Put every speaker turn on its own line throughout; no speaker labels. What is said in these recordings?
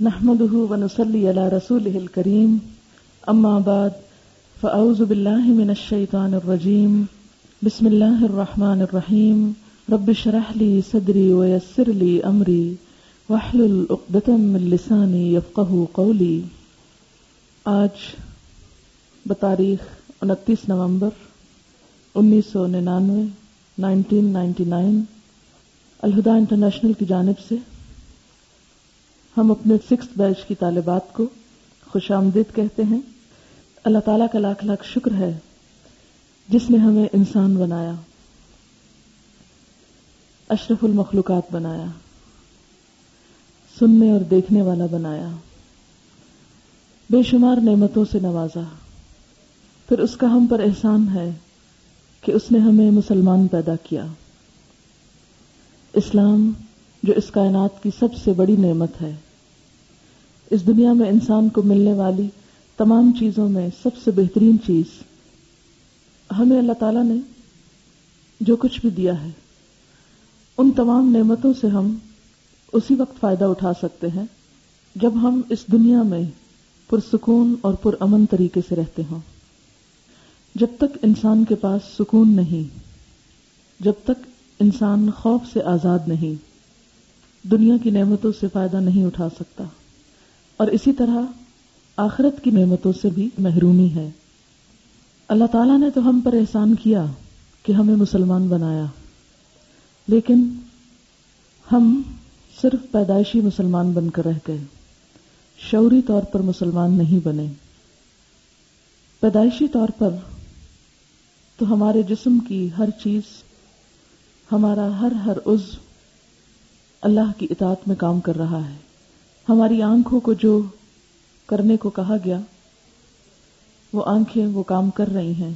نحمده ونصلي على رسوله الكريم. أما بعد، فأعوذ بالله من الشيطان الرجيم. بسم الله الرحمن الرحيم. رب اشرح لي صدري ويسر لي أمري. واحلل عقدة من لساني يفقه قولي. آج بتاریخ انتیس نومبر، انیس سو ننانوے nineteen ninety nine Al Huda international کی جانب سے ہم اپنے سکس بیچ کی طالبات کو خوش آمدید کہتے ہیں۔ اللہ تعالیٰ کا لاکھ لاکھ شکر ہے جس نے ہمیں انسان بنایا، اشرف المخلوقات بنایا، سننے اور دیکھنے والا بنایا۔ بے شمار نعمتوں سے نوازا۔ پھر اس کا ہم پر احسان ہے کہ اس نے ہمیں مسلمان پیدا کیا۔ اسلام جو اس کائنات کی سب سے بڑی نعمت ہے۔ اس دنیا میں انسان کو ملنے والی تمام چیزوں میں سب سے بہترین چیز ہمیں اللہ تعالیٰ نے جو کچھ بھی دیا ہے، ان تمام نعمتوں سے ہم اسی وقت فائدہ اٹھا سکتے ہیں جب ہم اس دنیا میں پرسکون اور پر امن طریقے سے رہتے ہوں۔ جب تک انسان کے پاس سکون نہیں، جب تک انسان خوف سے آزاد نہیں، دنیا کی نعمتوں سے فائدہ نہیں اٹھا سکتا۔ اور اسی طرح آخرت کی نعمتوں سے بھی محرومی ہے۔ اللہ تعالیٰ نے تو ہم پر احسان کیا کہ ہمیں مسلمان بنایا، لیکن ہم صرف پیدائشی مسلمان بن کر رہ گئے۔ شعوری طور پر مسلمان نہیں بنے۔ پیدائشی طور پر تو ہمارے جسم کی ہر چیز، ہمارا ہر ہر عز اللہ کی اطاعت میں کام کر رہا ہے۔ ہماری آنکھوں کو جو کرنے کو کہا گیا، وہ آنکھیں وہ کام کر رہی ہیں۔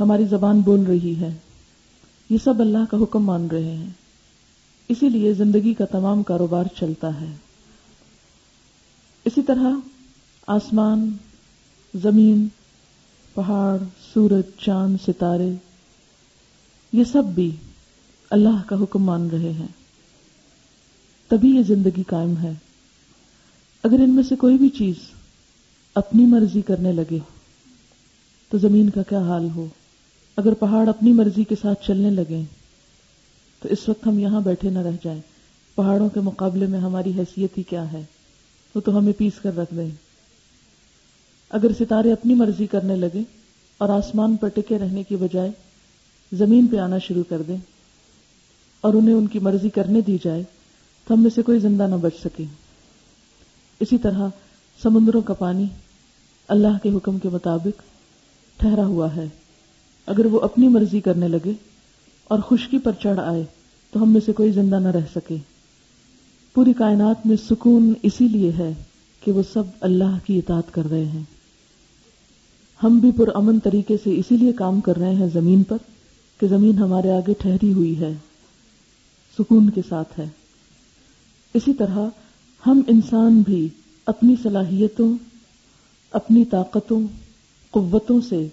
ہماری زبان بول رہی ہے۔ یہ سب اللہ کا حکم مان رہے ہیں۔ اسی لیے زندگی کا تمام کاروبار چلتا ہے۔ اسی طرح آسمان، زمین، پہاڑ، سورج، چاند، ستارے، یہ سب بھی اللہ کا حکم مان رہے ہیں۔ تبھی یہ زندگی قائم ہے۔ اگر ان میں سے کوئی بھی چیز اپنی مرضی کرنے لگے تو زمین کا کیا حال ہو؟ اگر پہاڑ اپنی مرضی کے ساتھ چلنے لگے تو اس وقت ہم یہاں بیٹھے نہ رہ جائیں۔ پہاڑوں کے مقابلے میں ہماری حیثیت ہی کیا ہے؟ وہ تو ہمیں پیس کر رکھ دیں۔ اگر ستارے اپنی مرضی کرنے لگے اور آسمان پر ٹکے رہنے کی بجائے زمین پہ آنا شروع کر دیں اور انہیں ان کی مرضی کرنے دی جائے تو ہم میں سے کوئی زندہ نہ بچ سکے۔ اسی طرح سمندروں کا پانی اللہ کے حکم کے مطابق ٹھہرا ہوا ہے۔ اگر وہ اپنی مرضی کرنے لگے اور خشکی پر چڑھ آئے تو ہم میں سے کوئی زندہ نہ رہ سکے۔ پوری کائنات میں سکون اسی لیے ہے کہ وہ سب اللہ کی اطاعت کر رہے ہیں۔ ہم بھی پر امن طریقے سے اسی لیے کام کر رہے ہیں زمین پر کہ زمین ہمارے آگے ٹھہری ہوئی ہے، سکون کے ساتھ ہے۔ اسی طرح ہم انسان بھی اپنی صلاحیتوں، اپنی طاقتوں، قوتوں سے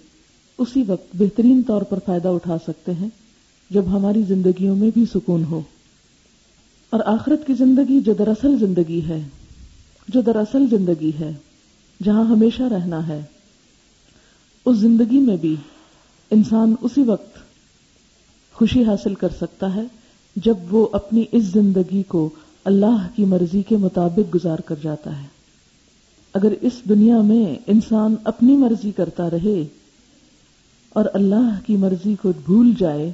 اسی وقت بہترین طور پر فائدہ اٹھا سکتے ہیں جب ہماری زندگیوں میں بھی سکون ہو۔ اور آخرت کی زندگی جو دراصل زندگی ہے، جو دراصل زندگی ہے، جہاں ہمیشہ رہنا ہے، اس زندگی میں بھی انسان اسی وقت خوشی حاصل کر سکتا ہے جب وہ اپنی اس زندگی کو اللہ کی مرضی کے مطابق گزار کر جاتا ہے۔ اگر اس دنیا میں انسان اپنی مرضی کرتا رہے اور اللہ کی مرضی کو بھول جائے،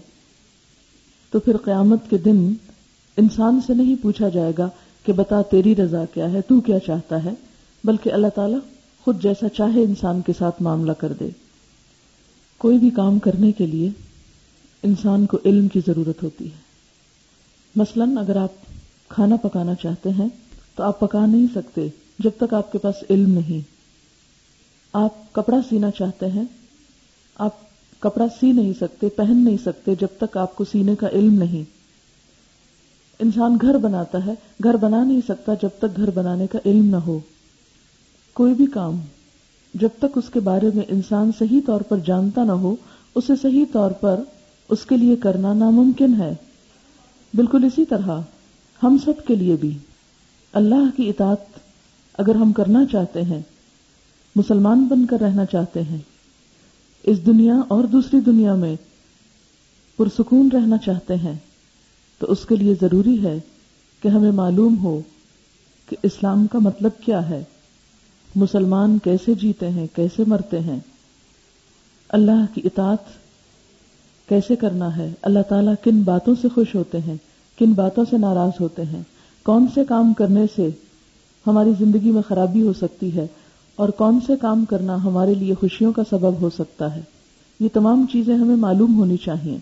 تو پھر قیامت کے دن انسان سے نہیں پوچھا جائے گا کہ بتا تیری رضا کیا ہے، تو کیا چاہتا ہے؟ بلکہ اللہ تعالیٰ خود جیسا چاہے انسان کے ساتھ معاملہ کر دے۔ کوئی بھی کام کرنے کے لیے انسان کو علم کی ضرورت ہوتی ہے۔ مثلا اگر آپ کھانا پکانا چاہتے ہیں، تو آپ پکا نہیں سکتے جب تک آپ کے پاس علم نہیں۔ آپ کپڑا سینا چاہتے ہیں، آپ کپڑا سی نہیں سکتے، پہن نہیں سکتے جب تک آپ کو سینے کا علم نہیں۔ انسان گھر بناتا ہے، گھر بنا نہیں سکتا جب تک گھر بنانے کا علم نہ ہو۔ کوئی بھی کام جب تک اس کے بارے میں انسان صحیح طور پر جانتا نہ ہو، اسے صحیح طور پر اس کے لیے کرنا ناممکن ہے۔ بالکل اسی طرح ہم سب کے لیے بھی۔ اللہ کی اطاعت اگر ہم کرنا چاہتے ہیں، مسلمان بن کر رہنا چاہتے ہیں، اس دنیا اور دوسری دنیا میں پرسکون رہنا چاہتے ہیں، تو اس کے لیے ضروری ہے کہ ہمیں معلوم ہو کہ اسلام کا مطلب کیا ہے۔ مسلمان کیسے جیتے ہیں، کیسے مرتے ہیں۔ اللہ کی اطاعت کیسے کرنا ہے، اللہ تعالیٰ کن باتوں سے خوش ہوتے ہیں۔ کن باتوں سے ناراض ہوتے ہیں؟ کون سے کام کرنے سے ہماری زندگی میں خرابی ہو سکتی ہے؟ اور کون سے کام کرنا ہمارے لیے خوشیوں کا سبب ہو سکتا ہے؟ یہ تمام چیزیں ہمیں معلوم ہونی چاہیے۔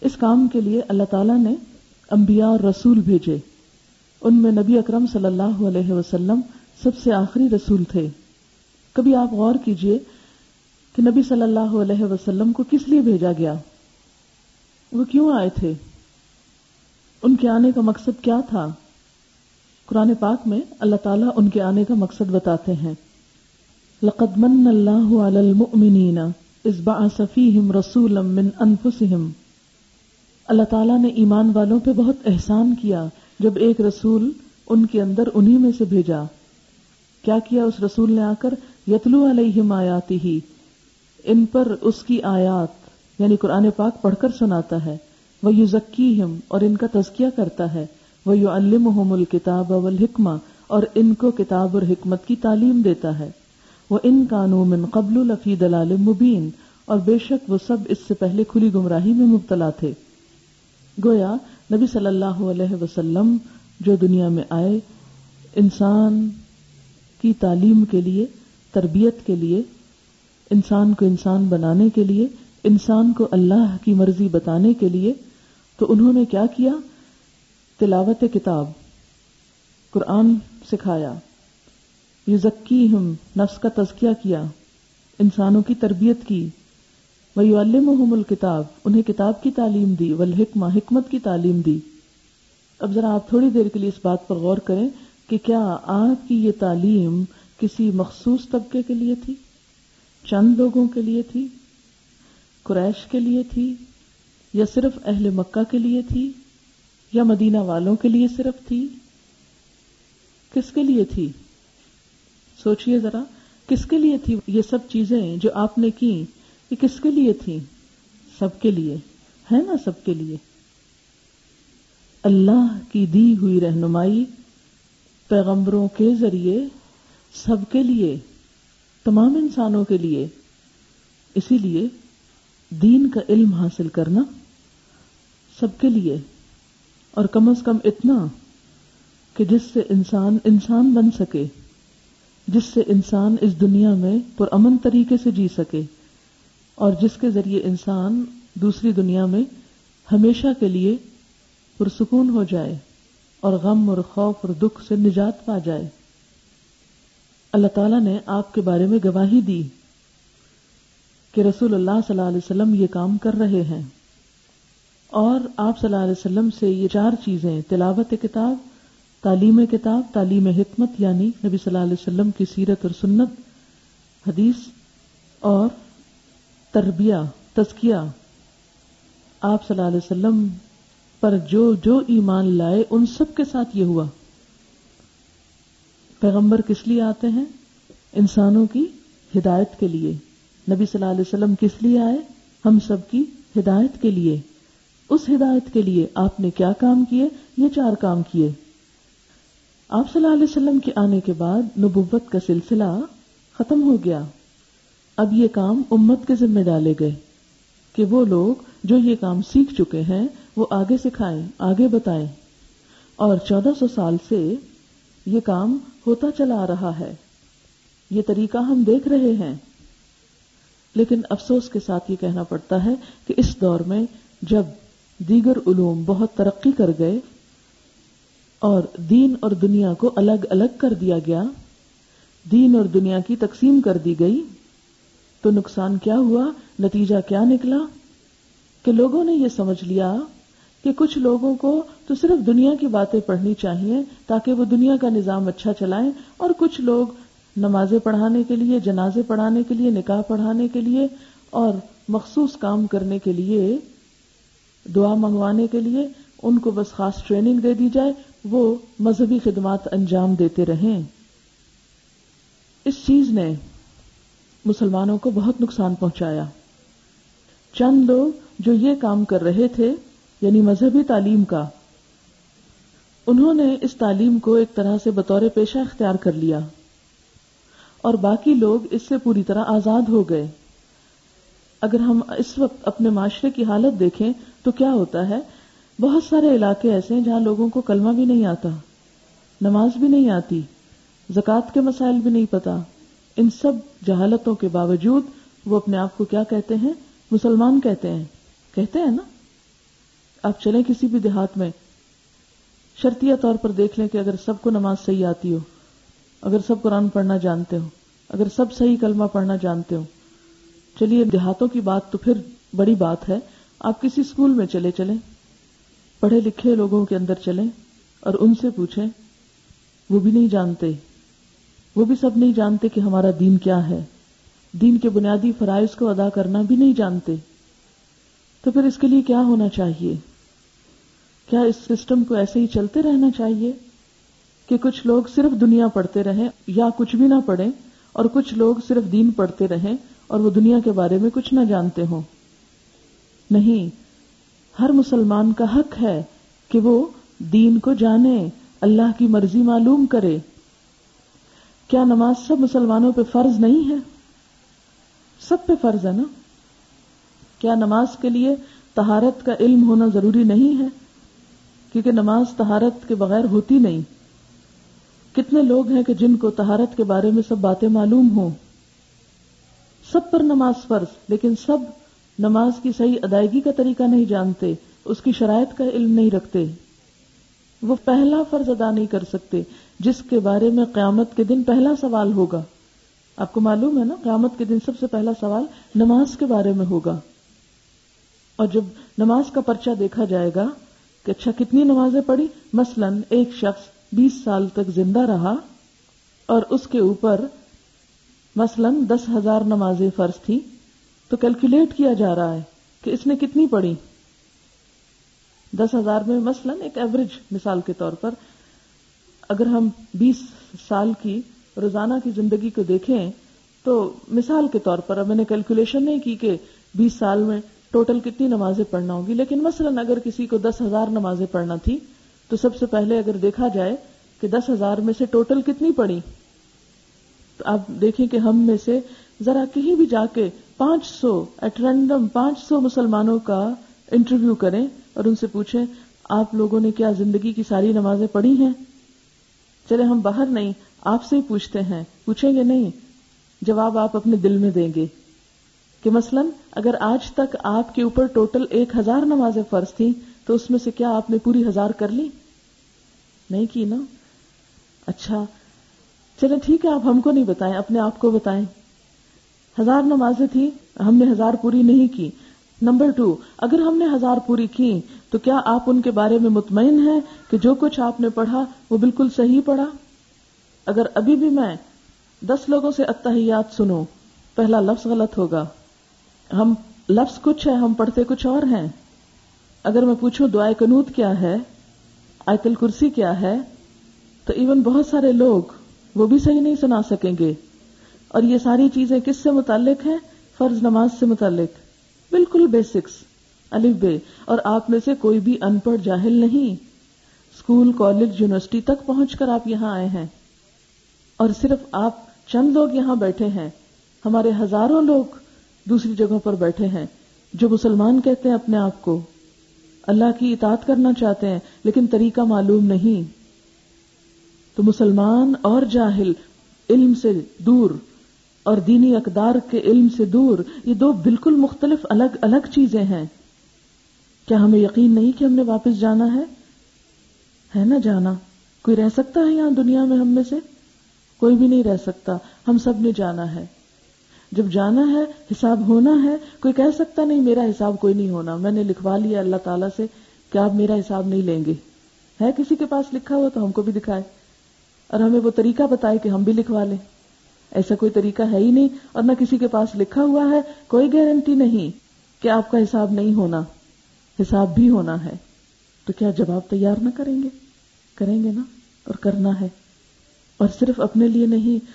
اس کام کے لیے اللہ تعالیٰ نے انبیاء اور رسول بھیجے۔ ان میں نبی اکرم صلی اللہ علیہ وسلم سب سے آخری رسول تھے۔ کبھی آپ غور کیجیے کہ نبی صلی اللہ علیہ وسلم کو کس لیے بھیجا گیا؟ وہ کیوں آئے تھے؟ ان کے آنے کا مقصد کیا تھا؟ قرآن پاک میں اللہ تعالیٰ ان کے آنے کا مقصد بتاتے ہیں۔ لقد من اللہ علی المؤمنین اس فیہم رسولا من انفسہم۔ اللہ تعالیٰ نے ایمان والوں پہ بہت احسان کیا جب ایک رسول ان کے اندر انہی میں سے بھیجا۔ کیا کیا اس رسول نے آ کر؟ یتلو علیہم آیاتی ہی۔ ان پر اس کی آیات یعنی قرآن پاک پڑھ کر سناتا ہے۔ وہ یو ذکی اور ان کا تزکیہ کرتا ہے۔ وہ یو الم الکتاب والحکمہ اور ان کو کتاب اور حکمت کی تعلیم دیتا ہے۔ وہ ان قانون من قبل الفی دلال مبین اور بے شک وہ سب اس سے پہلے کھلی گمراہی میں مبتلا تھے۔ گویا نبی صلی اللہ علیہ وسلم جو دنیا میں آئے، انسان کی تعلیم کے لیے، تربیت کے لیے، انسان کو انسان بنانے کے لیے، انسان کو اللہ کی مرضی بتانے کے لیے تو انہوں نے کیا کیا؟ تلاوت کتاب، قرآن سکھایا۔ یہ ذکی ہم نفس کا تزکیہ کیا، انسانوں کی تربیت کی۔ وہ الم الکتاب، انہیں کتاب کی تعلیم دی، والحکمہ، حکمت کی تعلیم دی۔ اب ذرا آپ تھوڑی دیر کے لیے اس بات پر غور کریں کہ کیا آپ کی یہ تعلیم کسی مخصوص طبقے کے لیے تھی؟ چند لوگوں کے لیے تھی؟ قریش کے لیے تھی؟ یا صرف اہل مکہ کے لیے تھی یا مدینہ والوں کے لیے صرف تھی؟ کس کے لیے تھی؟ سوچئے ذرا، کس کے لیے تھی یہ سب چیزیں جو آپ نے کی؟ یہ کس کے لیے تھی؟ سب کے لیے، ہے نا سب کے لیے؟ اللہ کی دی ہوئی رہنمائی پیغمبروں کے ذریعے، سب کے لیے، تمام انسانوں کے لیے، اسی لیے دین کا علم حاصل کرنا سب کے لیے اور کم از کم اتنا کہ جس سے انسان انسان بن سکے، جس سے انسان اس دنیا میں پرامن طریقے سے جی سکے اور جس کے ذریعے انسان دوسری دنیا میں ہمیشہ کے لیے پرسکون ہو جائے اور غم اور خوف اور دکھ سے نجات پا جائے۔ اللہ تعالیٰ نے آپ کے بارے میں گواہی دی کہ رسول اللہ صلی اللہ علیہ وسلم یہ کام کر رہے ہیں۔ اور آپ صلی اللہ علیہ وسلم سے یہ چار چیزیں، تلاوت کتاب، تعلیم کتاب، تعلیم حکمت یعنی نبی صلی اللہ علیہ وسلم کی سیرت اور سنت، حدیث اور تربیہ، تزکیہ۔ آپ صلی اللہ علیہ وسلم پر جو جو ایمان لائے، ان سب کے ساتھ یہ ہوا۔ پیغمبر کس لیے آتے ہیں؟ انسانوں کی ہدایت کے لیے۔ نبی صلی اللہ علیہ وسلم کس لیے آئے؟ ہم سب کی ہدایت کے لیے۔ اس ہدایت کے لیے آپ نے کیا کام کیے؟ یہ چار کام کیے۔ آپ صلی اللہ علیہ وسلم کے آنے کے بعد نبوت کا سلسلہ ختم ہو گیا۔ اب یہ کام امت کے ذمہ ڈالے گئے کہ وہ لوگ جو یہ کام سیکھ چکے ہیں، وہ آگے سکھائیں، آگے بتائیں۔ اور چودہ سو سال سے یہ کام ہوتا چلا آ رہا ہے۔ یہ طریقہ ہم دیکھ رہے ہیں۔ لیکن افسوس کے ساتھ یہ کہنا پڑتا ہے کہ اس دور میں جب دیگر علوم بہت ترقی کر گئے اور دین اور دنیا کو الگ الگ کر دیا گیا، دین اور دنیا کی تقسیم کر دی گئی، تو نقصان کیا ہوا؟ نتیجہ کیا نکلا؟ کہ لوگوں نے یہ سمجھ لیا کہ کچھ لوگوں کو تو صرف دنیا کی باتیں پڑھنی چاہیے تاکہ وہ دنیا کا نظام اچھا چلائیں، اور کچھ لوگ نمازیں پڑھانے کے لیے، جنازے پڑھانے کے لیے، نکاح پڑھانے کے لیے، اور مخصوص کام کرنے کے لیے دعا منگوانے کے لیے ان کو بس خاص ٹریننگ دے دی جائے، وہ مذہبی خدمات انجام دیتے رہیں۔ اس چیز نے مسلمانوں کو بہت نقصان پہنچایا۔ چند لوگ جو یہ کام کر رہے تھے یعنی مذہبی تعلیم کا، انہوں نے اس تعلیم کو ایک طرح سے بطور پیشہ اختیار کر لیا۔ اور باقی لوگ اس سے پوری طرح آزاد ہو گئے۔ اگر ہم اس وقت اپنے معاشرے کی حالت دیکھیں تو کیا ہوتا ہے؟ بہت سارے علاقے ایسے ہیں جہاں لوگوں کو کلمہ بھی نہیں آتا، نماز بھی نہیں آتی، زکوٰۃ کے مسائل بھی نہیں پتا۔ ان سب جہالتوں کے باوجود وہ اپنے آپ کو کیا کہتے ہیں؟ مسلمان کہتے ہیں۔ کہتے ہیں نا؟ آپ چلیں کسی بھی دیہات میں، شرطیہ طور پر دیکھ لیں کہ اگر سب کو نماز صحیح آتی ہو، اگر سب قرآن پڑھنا جانتے ہو، اگر سب صحیح کلمہ پڑھنا جانتے ہو۔ چلیے، دیہاتوں کی بات تو پھر بڑی بات ہے۔ آپ کسی اسکول میں چلے چلیں، پڑھے لکھے لوگوں کے اندر چلیں اور ان سے پوچھیں، وہ بھی نہیں جانتے۔ وہ بھی سب نہیں جانتے کہ ہمارا دین کیا ہے۔ دین کے بنیادی فرائض کو ادا کرنا بھی نہیں جانتے۔ تو پھر اس کے لیے کیا ہونا چاہیے؟ کیا اس سسٹم کو ایسے ہی چلتے رہنا چاہیے کہ کچھ لوگ صرف دنیا پڑھتے رہیں یا کچھ بھی نہ پڑھیں اور کچھ لوگ صرف دین پڑھتے رہیں اور وہ دنیا کے بارے میں کچھ نہ جانتے ہوں؟ نہیں۔ ہر مسلمان کا حق ہے کہ وہ دین کو جانے، اللہ کی مرضی معلوم کرے۔ کیا نماز سب مسلمانوں پہ فرض نہیں ہے؟ سب پہ فرض ہے نا۔ کیا نماز کے لیے تہارت کا علم ہونا ضروری نہیں ہے؟ کیونکہ نماز تہارت کے بغیر ہوتی نہیں۔ کتنے لوگ ہیں کہ جن کو تہارت کے بارے میں سب باتیں معلوم ہوں۔ سب پر نماز فرض، لیکن سب نماز کی صحیح ادائیگی کا طریقہ نہیں جانتے، اس کی شرائط کا علم نہیں رکھتے۔ وہ پہلا فرض ادا نہیں کر سکتے، جس کے بارے میں قیامت کے دن پہلا سوال ہوگا۔ آپ کو معلوم ہے نا، قیامت کے دن سب سے پہلا سوال نماز کے بارے میں ہوگا۔ اور جب نماز کا پرچہ دیکھا جائے گا کہ اچھا کتنی نمازیں پڑھی؟ مثلا ایک شخص بیس سال تک زندہ رہا اور اس کے اوپر مثلا دس ہزار نمازیں فرض تھی تو کیلکولیٹ کیا جا رہا ہے کہ اس نے کتنی پڑھی دس ہزار میں مثلا ایک ایوریج مثال کے طور پر اگر ہم بیس سال کی روزانہ کی زندگی کو دیکھیں تو مثال کے طور پر اب میں نے کیلکولیشن نہیں کی کہ بیس سال میں ٹوٹل کتنی نمازیں پڑھنا ہوگی، لیکن مثلا اگر کسی کو دس ہزار نمازیں پڑھنا تھی، تو سب سے پہلے اگر دیکھا جائے کہ دس ہزار میں سے ٹوٹل کتنی پڑی؟ تو آپ دیکھیں کہ ہم میں سے ذرا کہیں بھی جا کے پانچ سو ایٹ رینڈم پانچ سو مسلمانوں کا انٹرویو کریں اور ان سے پوچھیں، آپ لوگوں نے کیا زندگی کی ساری نمازیں پڑھی ہیں؟ چلے ہم باہر نہیں، آپ سے ہی پوچھتے ہیں۔ پوچھیں گے نہیں، جواب آپ اپنے دل میں دیں گے۔ کہ مثلا، اگر آج تک آپ کے اوپر ٹوٹل ایک ہزار نمازیں فرض تھیں، تو اس میں سے کیا آپ نے پوری ہزار کر لی؟ نہیں کی نا؟ اچھا چلے ٹھیک ہے، آپ ہم کو نہیں بتائیں، اپنے آپ کو بتائیں۔ ہزار نمازیں تھی ہم نے ہزار پوری نہیں کی۔ نمبر ٹو اگر ہم نے ہزار پوری کی، تو کیا آپ ان کے بارے میں مطمئن ہیں کہ جو کچھ آپ نے پڑھا وہ بالکل صحیح پڑھا؟ اگر ابھی بھی میں دس لوگوں سے اتحیات سنوں، پہلا لفظ غلط ہوگا۔ ہم، لفظ کچھ ہے، ہم پڑھتے کچھ اور ہیں۔ اگر میں پوچھوں دعائے کنوت کیا ہے، آیت الکرسی کیا ہے، تو ایون بہت سارے لوگ وہ بھی صحیح نہیں سنا سکیں گے۔ اور یہ ساری چیزیں کس سے متعلق ہیں؟ فرض نماز سے متعلق۔ بالکل بیسکس الف بے۔ اور آپ میں سے کوئی بھی ان پڑھ جاہل نہیں۔ اسکول، کالج، یونیورسٹی تک پہنچ کر آپ یہاں آئے ہیں۔ اور صرف آپ چند لوگ یہاں بیٹھے ہیں۔ ہمارے ہزاروں لوگ دوسری جگہوں پر بیٹھے ہیں، جو مسلمان کہتے ہیں اپنے آپ کو۔ اللہ کی اطاعت کرنا چاہتے ہیں، لیکن طریقہ معلوم نہیں۔ تو مسلمان اور جاہل، علم سے دور۔ اور دینی اقدار کے علم سے دور، یہ دو بالکل مختلف الگ الگ چیزیں ہیں۔ کیا ہمیں یقین نہیں کہ ہم نے واپس جانا ہے؟ ہے نا جانا؟ کوئی رہ سکتا ہے یہاں دنیا میں ہم میں سے؟ کوئی بھی نہیں رہ سکتا، ہم سب نے جانا ہے۔ جب جانا ہے، حساب ہونا ہے، کوئی کہہ سکتا نہیں میرا حساب کوئی نہیں ہونا۔ میں نے لکھوا لیا اللہ تعالیٰ سے کہ آپ میرا حساب نہیں لیں گے۔ ہے کسی کے پاس لکھا ہوا تو ہم کو بھی دکھائے۔ اور ہمیں وہ طریقہ بتائے کہ ہم بھی لکھوا لیں۔ ایسا کوئی طریقہ ہے ہی نہیں اور نہ کسی کے پاس لکھا ہوا ہے، کوئی گارنٹی نہیں کہ آپ کا حساب نہیں ہونا۔ حساب بھی ہونا ہے۔ تو کیا جواب تیار نہ کریں گے؟ کریں گے نا؟ اور کرنا ہے۔ اور صرف اپنے لیے نہیں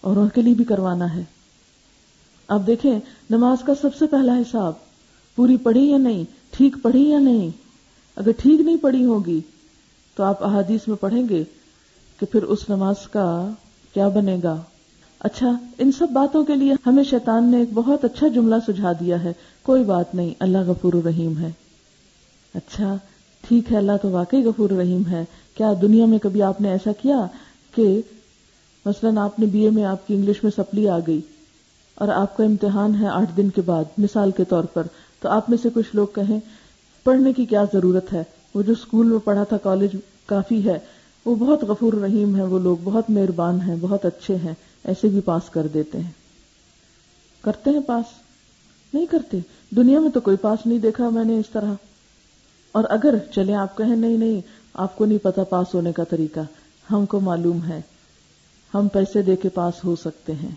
اوروں کے لیے بھی کروانا ہے۔ آپ دیکھیں، نماز کا سب سے پہلا حساب، پوری پڑھی یا نہیں، ٹھیک پڑھی یا نہیں؟ اگر ٹھیک نہیں پڑھی ہوگی، تو آپ احادیث میں پڑھیں گے کہ پھر اس نماز کا کیا بنے گا؟ اچھا ان سب باتوں کے لیے ہمیں شیطان نے ایک بہت اچھا جملہ سجھا دیا ہے۔ کوئی بات نہیں، اللہ غفور الرحیم ہے۔ اچھا ٹھیک ہے، اللہ تو واقعی غفور الرحیم ہے۔ کیا دنیا میں کبھی آپ نے ایسا کیا کہ مثلا آپ نے بی اے میں آپ کی انگلش میں سپلی آ گئی اور آپ کا امتحان ہے آٹھ دن کے بعد، مثال کے طور پر۔ تو آپ میں سے کچھ لوگ کہیں، پڑھنے کی کیا ضرورت ہے؟ وہ جو اسکول میں پڑھا تھا، کالج کافی ہے۔ وہ بہت غفور رحیم ہے وہ لوگ، بہت مہربان ہیں، بہت اچھے ہیں، ایسے بھی پاس کر دیتے ہیں۔ کرتے ہیں پاس؟ نہیں کرتے۔ دنیا میں تو کوئی پاس نہیں دیکھا میں نے اس طرح۔ اور اگر چلے آپ کہیں، نہیں نہیں، آپ کو نہیں پتا پاس ہونے کا طریقہ۔ ہم کو معلوم ہے۔ ہم پیسے دے کے پاس ہو سکتے ہیں۔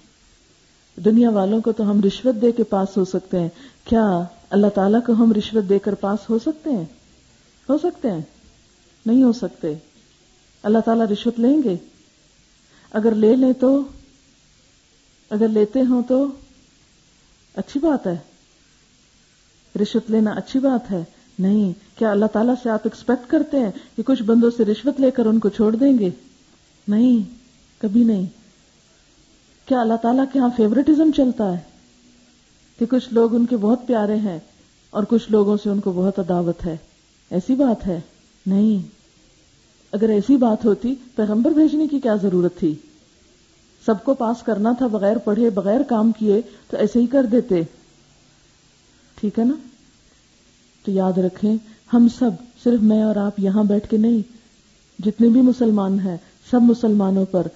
دنیا والوں کو تو ہم رشوت دے کے پاس ہو سکتے ہیں۔ کیا اللہ تعالیٰ کو ہم رشوت دے کر پاس ہو سکتے ہیں؟ ہو سکتے ہیں۔ نہیں ہو سکتے۔ اللہ تعالیٰ رشوت لیں گے؟ اگر لے لیں تو، اگر لیتے ہوں تو اچھی بات ہے۔ رشوت لینا اچھی بات ہے۔ نہیں، کیا اللہ تعالیٰ سے آپ ایکسپیکٹ کرتے ہیں کہ کچھ بندوں سے رشوت لے کر ان کو چھوڑ دیں گے؟ نہیں، کبھی نہیں۔ کیا اللہ تعالیٰ کے یہاں فیوریٹزم چلتا ہے؟ کہ کچھ لوگ ان کے بہت پیارے ہیں اور کچھ لوگوں سے ان کو بہت عداوت ہے۔ ایسی بات ہے۔ نہیں۔ اگر ایسی بات ہوتی، پیغمبر بھیجنے کی کیا ضرورت تھی؟ سب کو پاس کرنا تھا، بغیر پڑھے، بغیر کام کیے، تو ایسے ہی کر دیتے۔ ٹھیک ہے نا؟ تو یاد رکھیں، ہم سب، صرف میں اور آپ یہاں بیٹھ کے نہیں، جتنے بھی مسلمان ہیں، سب مسلمانوں پر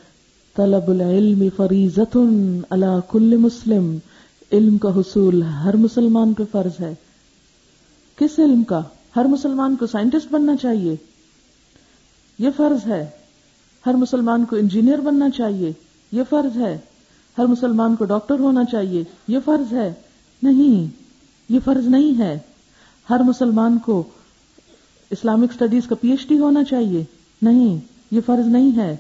طلب العلم فریضت اللہ کل مسلم۔ علم کا حصول ہر مسلمان پہ فرض ہے۔ کس علم کا؟ ہر مسلمان کو سائنٹسٹ بننا چاہیے۔ یہ فرض ہے۔ ہر مسلمان کو انجینئر بننا چاہیے، یہ فرض ہے۔ ہر مسلمان کو ڈاکٹر ہونا چاہیے، یہ فرض ہے۔ نہیں، یہ فرض نہیں ہے۔ ہر مسلمان کو اسلامک اسٹڈیز کا پی ایچ ڈی ہونا چاہیے۔ نہیں، یہ فرض نہیں ہے۔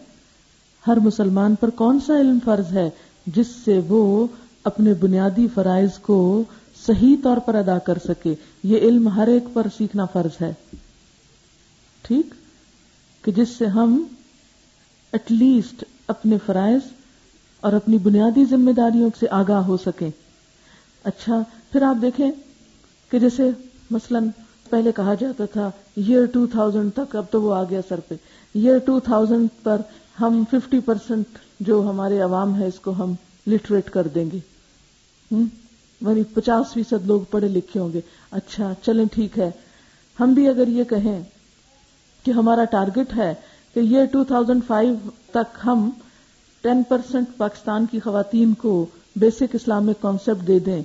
ہر مسلمان پر کون سا علم فرض ہے جس سے وہ اپنے بنیادی فرائض کو صحیح طور پر ادا کر سکے؟ یہ علم ہر ایک پر سیکھنا فرض ہے۔ ٹھیک؟ کہ جس سے ہم ایٹ لیسٹ اپنے فرائض اور اپنی بنیادی ذمہ داریوں سے آگاہ ہو سکیں۔ اچھا پھر آپ دیکھیں کہ جیسے مثلا پہلے کہا جاتا تھا ایئر ٹو تھاؤزینڈ تک، اب تو وہ آ گیا سر پہ۔ ایئر ٹو تھاؤزینڈ پر ہم ففٹی پرسینٹ جو ہمارے عوام ہے، اس کو ہم لٹریٹ کر دیں گے۔ یعنی پچاس فیصد لوگ پڑھے لکھے ہوں گے۔ اچھا چلیں ٹھیک ہے۔ ہم بھی اگر یہ کہیں کہ ہمارا ٹارگٹ ہے کہ یہ ٹو تھاؤزینڈ فائیو تک ہم ٹین پرسینٹ پاکستان کی خواتین کو بیسک اسلامک کانسیپٹ دے دیں،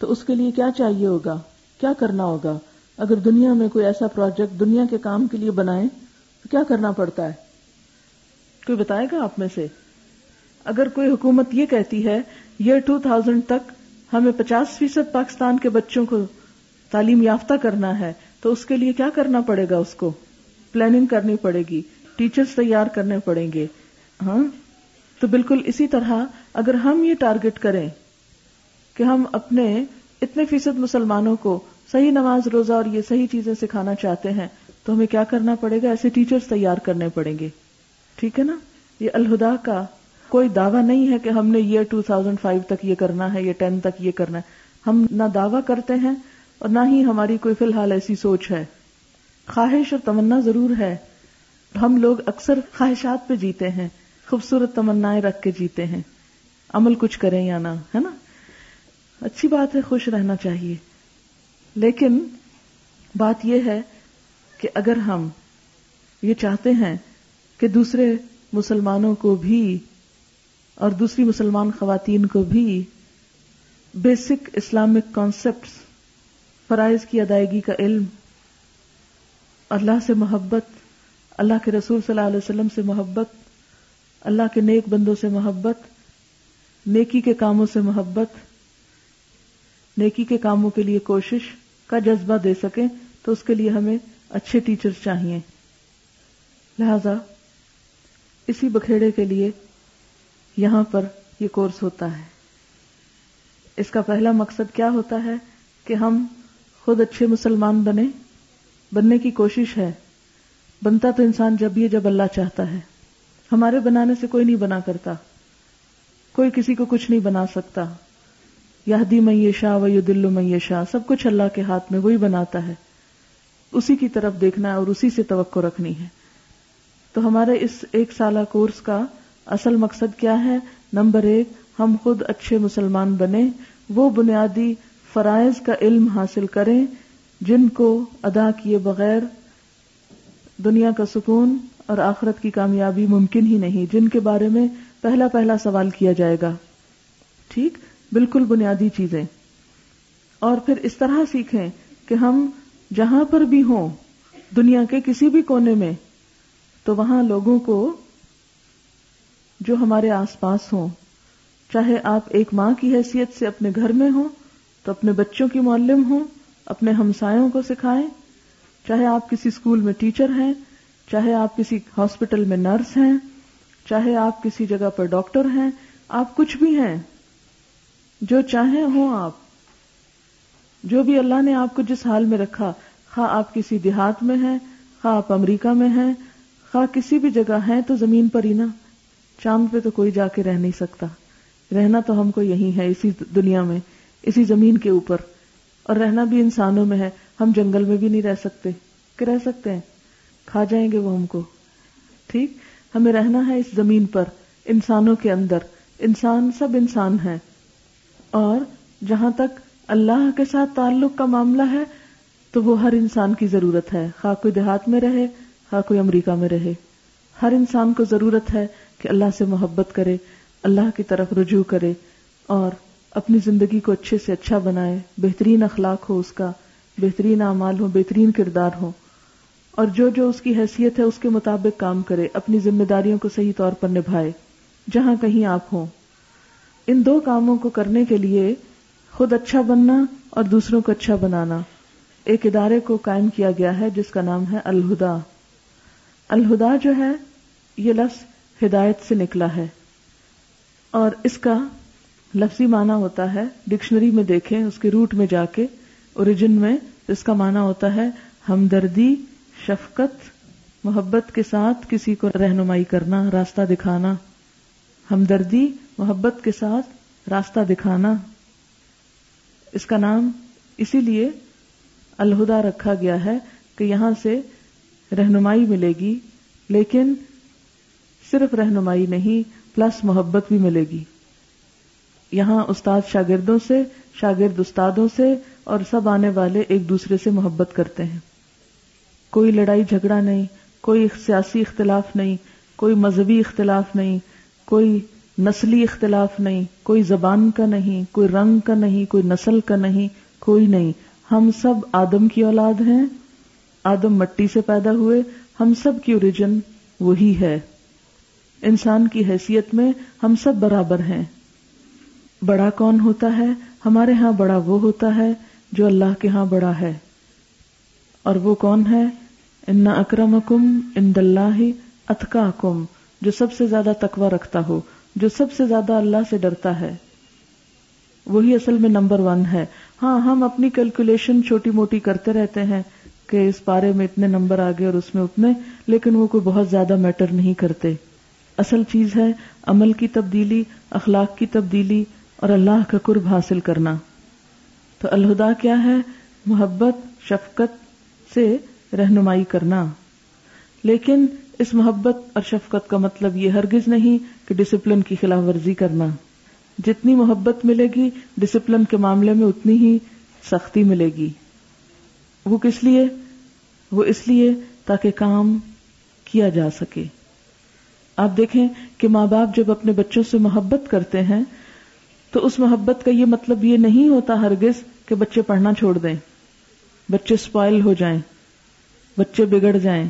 تو اس کے لیے کیا چاہیے ہوگا؟ کیا کرنا ہوگا؟ اگر دنیا میں کوئی ایسا پروجیکٹ دنیا کے کام کے لیے بنائے تو کیا کرنا پڑتا ہے؟ کوئی بتائے گا آپ میں سے؟ اگر کوئی حکومت یہ کہتی ہے، یہ ٹو تھاؤزینڈ تک ہمیں پچاس فیصد پاکستان کے بچوں کو تعلیم یافتہ کرنا ہے، تو اس کے لیے کیا کرنا پڑے گا اس کو؟ پلاننگ کرنی پڑے گی ٹیچرز تیار کرنے پڑیں گے۔ ہاں؟ تو بالکل اسی طرح اگر ہم یہ ٹارگٹ کریں کہ ہم اپنے اتنے فیصد مسلمانوں کو صحیح نماز، روزہ اور یہ صحیح چیزیں سکھانا چاہتے ہیں، تو ہمیں کیا کرنا پڑے گا؟ ایسے ٹیچرز تیار کرنے پڑیں گے۔ ٹھیک ہے نا؟ یہ الہدا کا کوئی دعویٰ نہیں ہے کہ ہم نے یہ ٹو تھاؤزینڈ فائیو تک یہ کرنا ہے یا ٹین تک یہ کرنا ہے۔ ہم نہ دعویٰ کرتے ہیں اور نہ ہی ہماری کوئی فی الحال ایسی سوچ ہے۔ خواہش اور تمنا ضرور ہے۔ ہم لوگ اکثر خواہشات پہ جیتے ہیں، خوبصورت تمنا رکھ کے جیتے ہیں۔ عمل کچھ کریں یا نہ، ہے نا؟ اچھی بات ہے، خوش رہنا چاہیے۔ لیکن بات یہ ہے کہ اگر ہم یہ چاہتے ہیں کہ دوسرے مسلمانوں کو بھی اور دوسری مسلمان خواتین کو بھی بیسک اسلامک کانسیپٹس فرائض کی ادائیگی کا علم اللہ سے محبت، اللہ کے رسول صلی اللہ علیہ وسلم سے محبت، اللہ کے نیک بندوں سے محبت، نیکی کے کاموں سے محبت، نیکی کے کاموں کے لیے کوشش کا جذبہ دے سکیں تو اس کے لیے ہمیں اچھے ٹیچر چاہیے۔ لہذا اسی بکھیڑے کے لیے یہاں پر یہ کورس ہوتا ہے۔ اس کا پہلا مقصد کیا ہوتا ہے کہ ہم خود اچھے مسلمان بنے بننے کی کوشش ہے۔ بنتا تو انسان جب بھی جب اللہ چاہتا ہے۔ ہمارے بنانے سے کوئی نہیں بنا کرتا۔ کوئی کسی کو کچھ نہیں بنا سکتا۔ یادی میشا و یو دل میشا سب کچھ اللہ کے ہاتھ میں وہی بناتا ہے۔ اسی کی طرف دیکھنا ہے اور اسی سے توقع رکھنی ہے۔ تو ہمارے اس ایک سالہ کورس کا اصل مقصد کیا ہے؟ نمبر ایک، ہم خود اچھے مسلمان بنے وہ بنیادی فرائض کا علم حاصل کریں۔ جن کو ادا کیے بغیر دنیا کا سکون اور آخرت کی کامیابی ممکن ہی نہیں، جن کے بارے میں پہلا پہلا سوال کیا جائے گا۔ ٹھیک؟ بالکل بنیادی چیزیں۔ اور پھر اس طرح سیکھیں کہ ہم جہاں پر بھی ہوں، دنیا کے کسی بھی کونے میں، تو وہاں لوگوں کو جو ہمارے آس پاس ہوں، چاہے آپ ایک ماں کی حیثیت سے اپنے گھر میں ہوں، تو اپنے بچوں کی معلم ہوں اپنے ہمسایوں کو سکھائیں۔ چاہے آپ کسی اسکول میں ٹیچر ہیں، چاہے آپ کسی ہاسپٹل میں نرس ہیں، چاہے آپ کسی جگہ پر ڈاکٹر ہیں، آپ کچھ بھی ہیں۔ جو چاہیں ہوں آپ۔ جو بھی اللہ نے آپ کو جس حال میں رکھا، خواہ آپ کسی دیہات میں ہیں، خواہ آپ امریکہ میں ہیں، خواہ کسی بھی جگہ ہیں، تو زمین پر ہی نا۔ چاند پہ تو کوئی جا کے رہ نہیں سکتا۔ رہنا تو ہم کو یہی ہے، اسی دنیا میں، اسی زمین کے اوپر۔ اور رہنا بھی انسانوں میں ہے۔ ہم جنگل میں بھی نہیں رہ سکتے۔ کہ رہ سکتے ہیں؟ کھا جائیں گے وہ ہم کو۔ ٹھیک؟ ہمیں رہنا ہے اس زمین پر، انسانوں کے اندر۔ انسان سب انسان ہیں۔ اور جہاں تک اللہ کے ساتھ تعلق کا معاملہ ہے، تو وہ ہر انسان کی ضرورت ہے۔ خواہ کوئی دیہات میں رہے، خواہ کوئی امریکہ میں رہے۔ ہر انسان کو ضرورت ہے کہ اللہ سے محبت کرے، اللہ کی طرف رجوع کرے۔ اور اپنی زندگی کو اچھے سے اچھا بنائے، بہترین اخلاق ہو اس کا، بہترین اعمال ہو، بہترین کردار ہو۔ اور جو جو اس کی حیثیت ہے، اس کے مطابق کام کرے، اپنی ذمہ داریوں کو صحیح طور پر نبھائے، جہاں کہیں آپ ہوں۔ ان دو کاموں کو کرنے کے لیے خود اچھا بننا اور دوسروں کو اچھا بنانا۔ ایک ادارے کو قائم کیا گیا ہے، جس کا نام ہے الہدا۔ الہدا جو ہے، یہ لفظ ہدایت سے نکلا ہے۔ اور اس کا لفظی معنی ہوتا ہے، ڈکشنری میں دیکھیں، اس کے روٹ میں جا کے اوریجن میں اس کا معنی ہوتا ہے ہمدردی، شفقت، محبت کے ساتھ کسی کو رہنمائی کرنا، راستہ دکھانا۔ ہمدردی، محبت کے ساتھ راستہ دکھانا۔ اس کا نام اسی لیے الہدا رکھا گیا ہے کہ یہاں سے رہنمائی ملے گی، لیکن صرف رہنمائی نہیں پلس محبت بھی ملے گی۔ یہاں استاد شاگردوں سے، شاگرد استادوں سے اور سب آنے والے ایک دوسرے سے محبت کرتے ہیں۔ کوئی لڑائی جھگڑا نہیں، کوئی سیاسی اختلاف نہیں، کوئی مذہبی اختلاف نہیں، کوئی نسلی اختلاف نہیں، کوئی زبان کا نہیں، کوئی رنگ کا نہیں، کوئی نسل کا نہیں، کوئی نہیں۔ ہم سب آدم کی اولاد ہیں۔ آدم مٹی سے پیدا ہوئے، ہم سب کی اوریجن وہی ہے۔ انسان کی حیثیت میں ہم سب برابر ہیں۔ بڑا کون ہوتا ہے؟ ہمارے ہاں بڑا وہ ہوتا ہے جو اللہ کے ہاں بڑا ہے۔ اور وہ کون ہے؟ ان اکرم کم ان دلہ اتکا کم جو سب سے زیادہ تقوی رکھتا ہو، جو سب سے زیادہ اللہ سے ڈرتا ہے۔ وہی اصل میں نمبر ون ہے۔ ہاں ہم اپنی کیلکولیشن چھوٹی موٹی کرتے رہتے ہیں کہ اس پارے میں اتنے نمبر آ گئے اور اس میں اتنے، لیکن وہ کوئی بہت زیادہ میٹر نہیں کرتے۔ اصل چیز ہے عمل کی تبدیلی، اخلاق کی تبدیلی اور اللہ کا قرب حاصل کرنا۔ تو الہدا کیا ہے؟ محبت، شفقت سے رہنمائی کرنا۔ لیکن اس محبت اور شفقت کا مطلب یہ ہرگز نہیں کہ ڈسپلن کی خلاف ورزی کرنا۔ جتنی محبت ملے گی ڈسپلن کے معاملے میں اتنی ہی سختی ملے گی۔ وہ کس لیے؟ وہ اس لیے تاکہ کام کیا جا سکے۔ آپ دیکھیں کہ ماں باپ جب اپنے بچوں سے محبت کرتے ہیں تو اس محبت کا یہ مطلب یہ نہیں ہوتا ہرگز کہ بچے پڑھنا چھوڑ دیں۔ بچے اسپائل ہو جائیں۔ بچے بگڑ جائیں۔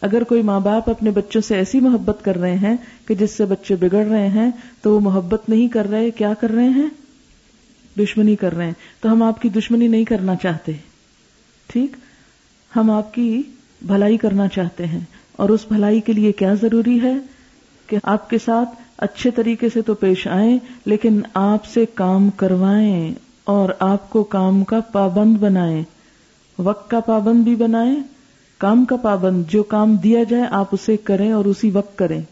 اگر کوئی ماں باپ اپنے بچوں سے ایسی محبت کر رہے ہیں کہ جس سے بچے بگڑ رہے ہیں تو وہ محبت نہیں کر رہے، کیا کر رہے ہیں؟ دشمنی کر رہے ہیں۔ تو ہم آپ کی دشمنی نہیں کرنا چاہتے۔ ٹھیک؟ ہم آپ کی بھلائی کرنا چاہتے ہیں۔ اور اس بھلائی کے لیے کیا ضروری ہے؟ کہ آپ کے ساتھ اچھے طریقے سے تو پیش آئیں، لیکن آپ سے کام کروائیں اور آپ کو کام کا پابند بنائیں۔ وقت کا پابند بھی بنائیں، کام کا پابند، جو کام دیا جائے آپ اسے کریں اور اسی وقت کریں۔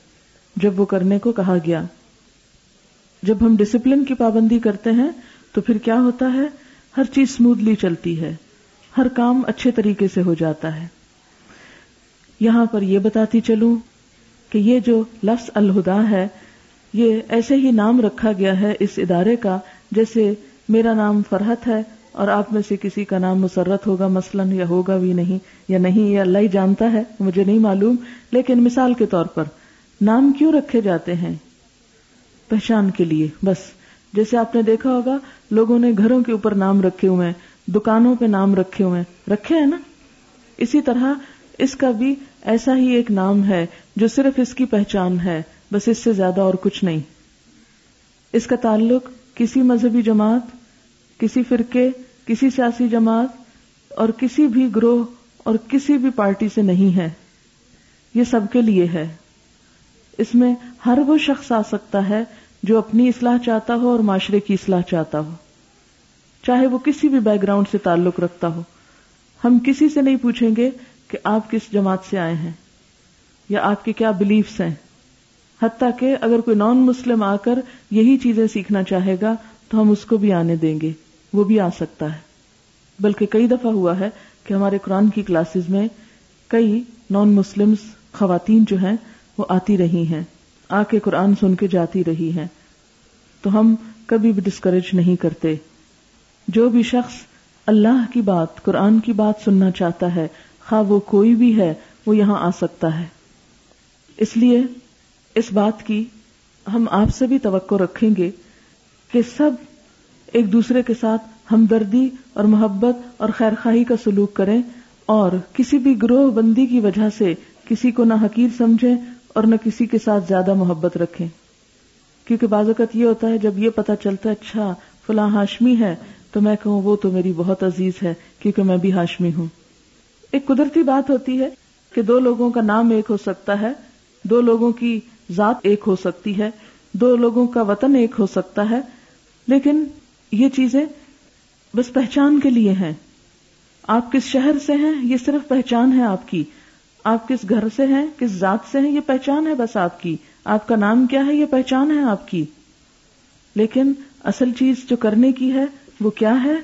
جب وہ کرنے کو کہا گیا۔ جب ہم ڈسپلن کی پابندی کرتے ہیں، تو پھر کیا ہوتا ہے؟ ہر چیز اسموتھلی چلتی ہے۔ ہر کام اچھے طریقے سے ہو جاتا ہے۔ یہاں پر یہ بتاتی چلوں کہ یہ جو لفظ الہدا ہے یہ ایسے ہی نام رکھا گیا ہے اس ادارے کا جیسے میرا نام فرحت ہے اور آپ میں سے کسی کا نام مسرت ہوگا، مثلا یا ہوگا بھی نہیں یا نہیں، یہ اللہ ہی جانتا ہے، مجھے نہیں معلوم، لیکن مثال کے طور پر نام کیوں رکھے جاتے ہیں؟ پہچان کے لیے، بس۔ جیسے آپ نے دیکھا ہوگا، لوگوں نے گھروں کے اوپر نام رکھے ہوئے ہیں، دکانوں پہ نام رکھے ہوئے ہیں، رکھے ہیں نا؟ اسی طرح اس کا بھی ایسا ہی ایک نام ہے جو صرف اس کی پہچان ہے۔ بس اس سے زیادہ اور کچھ نہیں۔ اس کا تعلق کسی مذہبی جماعت، کسی فرقے، کسی سیاسی جماعت اور کسی بھی گروہ اور کسی بھی پارٹی سے نہیں ہے۔ یہ سب کے لیے ہے۔ اس میں ہر وہ شخص آ سکتا ہے جو اپنی اصلاح چاہتا ہو اور معاشرے کی اصلاح چاہتا ہو۔ چاہے وہ کسی بھی بیک گراؤنڈ سے تعلق رکھتا ہو۔ ہم کسی سے نہیں پوچھیں گے کہ آپ کس جماعت سے آئے ہیں یا آپ کے کیا بلیفس ہیں۔ حتیٰ کہ اگر کوئی نان مسلم آ کر یہی چیزیں سیکھنا چاہے گا تو ہم اس کو بھی آنے دیں گے، وہ بھی آ سکتا ہے۔ بلکہ کئی دفعہ ہوا ہے کہ ہمارے قرآن کی کلاسز میں کئی نان مسلم خواتین جو ہیں، وہ آتی رہی ہیں، آ کے قرآن سن کے جاتی رہی ہیں۔ تو ہم کبھی بھی ڈسکریج نہیں کرتے۔ جو بھی شخص اللہ کی بات، قرآن کی بات سننا چاہتا ہے، خواہ وہ کوئی بھی ہے، وہ یہاں آ سکتا ہے۔ اس لیے اس بات کی ہم آپ سے بھی توقع رکھیں گے کہ سب ایک دوسرے کے ساتھ ہمدردی اور محبت اور خیر خواہی کا سلوک کریں اور کسی بھی گروہ بندی کی وجہ سے کسی کو نہ حقیر سمجھیں اور نہ کسی کے ساتھ زیادہ محبت رکھیں۔ کیونکہ بعض اوقات یہ ہوتا ہے جب یہ پتا چلتا ہے اچھا فلاں ہاشمی ہے، تو میں کہوں وہ تو میری بہت عزیز ہے کیونکہ میں بھی ہاشمی ہوں۔ ایک قدرتی بات ہوتی ہے کہ دو لوگوں کا نام ایک ہو سکتا ہے، دو لوگوں کی ذات ایک ہو سکتی ہے، دو لوگوں کا وطن ایک ہو سکتا ہے، لیکن یہ چیزیں بس پہچان کے لیے ہیں۔ آپ کس شہر سے ہیں، یہ صرف پہچان ہے آپ کی۔ آپ کس گھر سے ہیں، کس ذات سے ہیں، یہ پہچان ہے بس آپ کی۔ آپ کا نام کیا ہے، یہ پہچان ہے آپ کی۔ لیکن اصل چیز جو کرنے کی ہے، وہ کیا ہے؟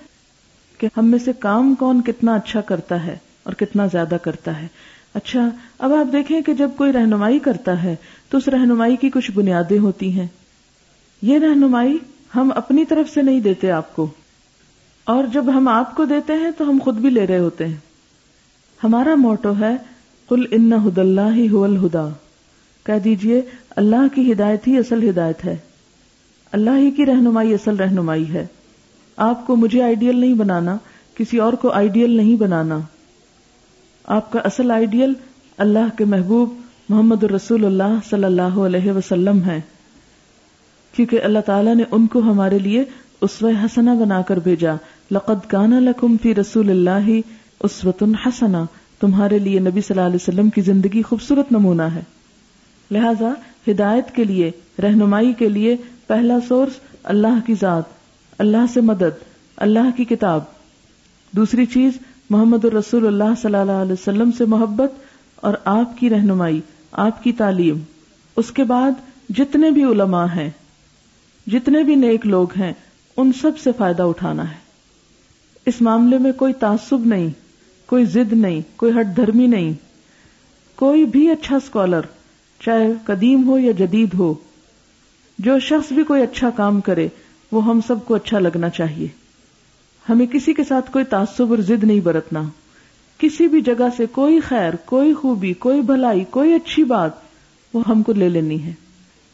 کہ ہم میں سے کام کون کتنا اچھا کرتا ہے اور کتنا زیادہ کرتا ہے۔ اچھا اب آپ دیکھیں کہ جب کوئی رہنمائی کرتا ہے تو اس رہنمائی کی کچھ بنیادیں ہوتی ہیں۔ یہ رہنمائی ہم اپنی طرف سے نہیں دیتے آپ کو۔ اور جب ہم آپ کو دیتے ہیں تو ہم خود بھی لے رہے ہوتے ہیں۔ ہمارا موٹو ہے کل ان ہد اللہ ہی الہدا۔ کہہ دیجیے، اللہ کی ہدایت ہی اصل ہدایت ہے۔ اللہ ہی کی رہنمائی اصل رہنمائی ہے۔ آپ کو مجھے آئیڈیل نہیں بنانا، کسی اور کو آئیڈیل نہیں بنانا۔ آپ کا اصل آئیڈیل اللہ کے محبوب محمد الرسول اللہ صلی اللہ علیہ وسلم ہے۔ کیونکہ اللہ تعالیٰ نے ان کو ہمارے لیے اسو حسنا بنا کر بھیجا۔ لقد کانا لکم فی رسول اللہ اسوت حسنا تمہارے لیے نبی صلی اللہ علیہ وسلم کی زندگی خوبصورت نمونہ ہے۔ لہذا ہدایت کے لیے، رہنمائی کے لیے پہلا سورس اللہ کی ذات، اللہ سے مدد، اللہ کی کتاب۔ دوسری چیز محمد الرسول اللہ صلی اللہ علیہ وسلم سے محبت اور آپ کی رہنمائی، آپ کی تعلیم۔ اس کے بعد جتنے بھی علماء ہیں، جتنے بھی نیک لوگ ہیں، ان سب سے فائدہ اٹھانا ہے۔ اس معاملے میں کوئی تعصب نہیں، کوئی ضد نہیں، کوئی ہٹ دھرمی نہیں۔ کوئی بھی اچھا اسکالر چاہے قدیم ہو یا جدید ہو، جو شخص بھی کوئی اچھا کام کرے، وہ ہم سب کو اچھا لگنا چاہیے۔ ہمیں کسی کے ساتھ کوئی تعصب اور ضد نہیں برتنا۔ کسی بھی جگہ سے کوئی خیر، کوئی خوبی، کوئی بھلائی، کوئی اچھی بات، وہ ہم کو لے لینی ہے۔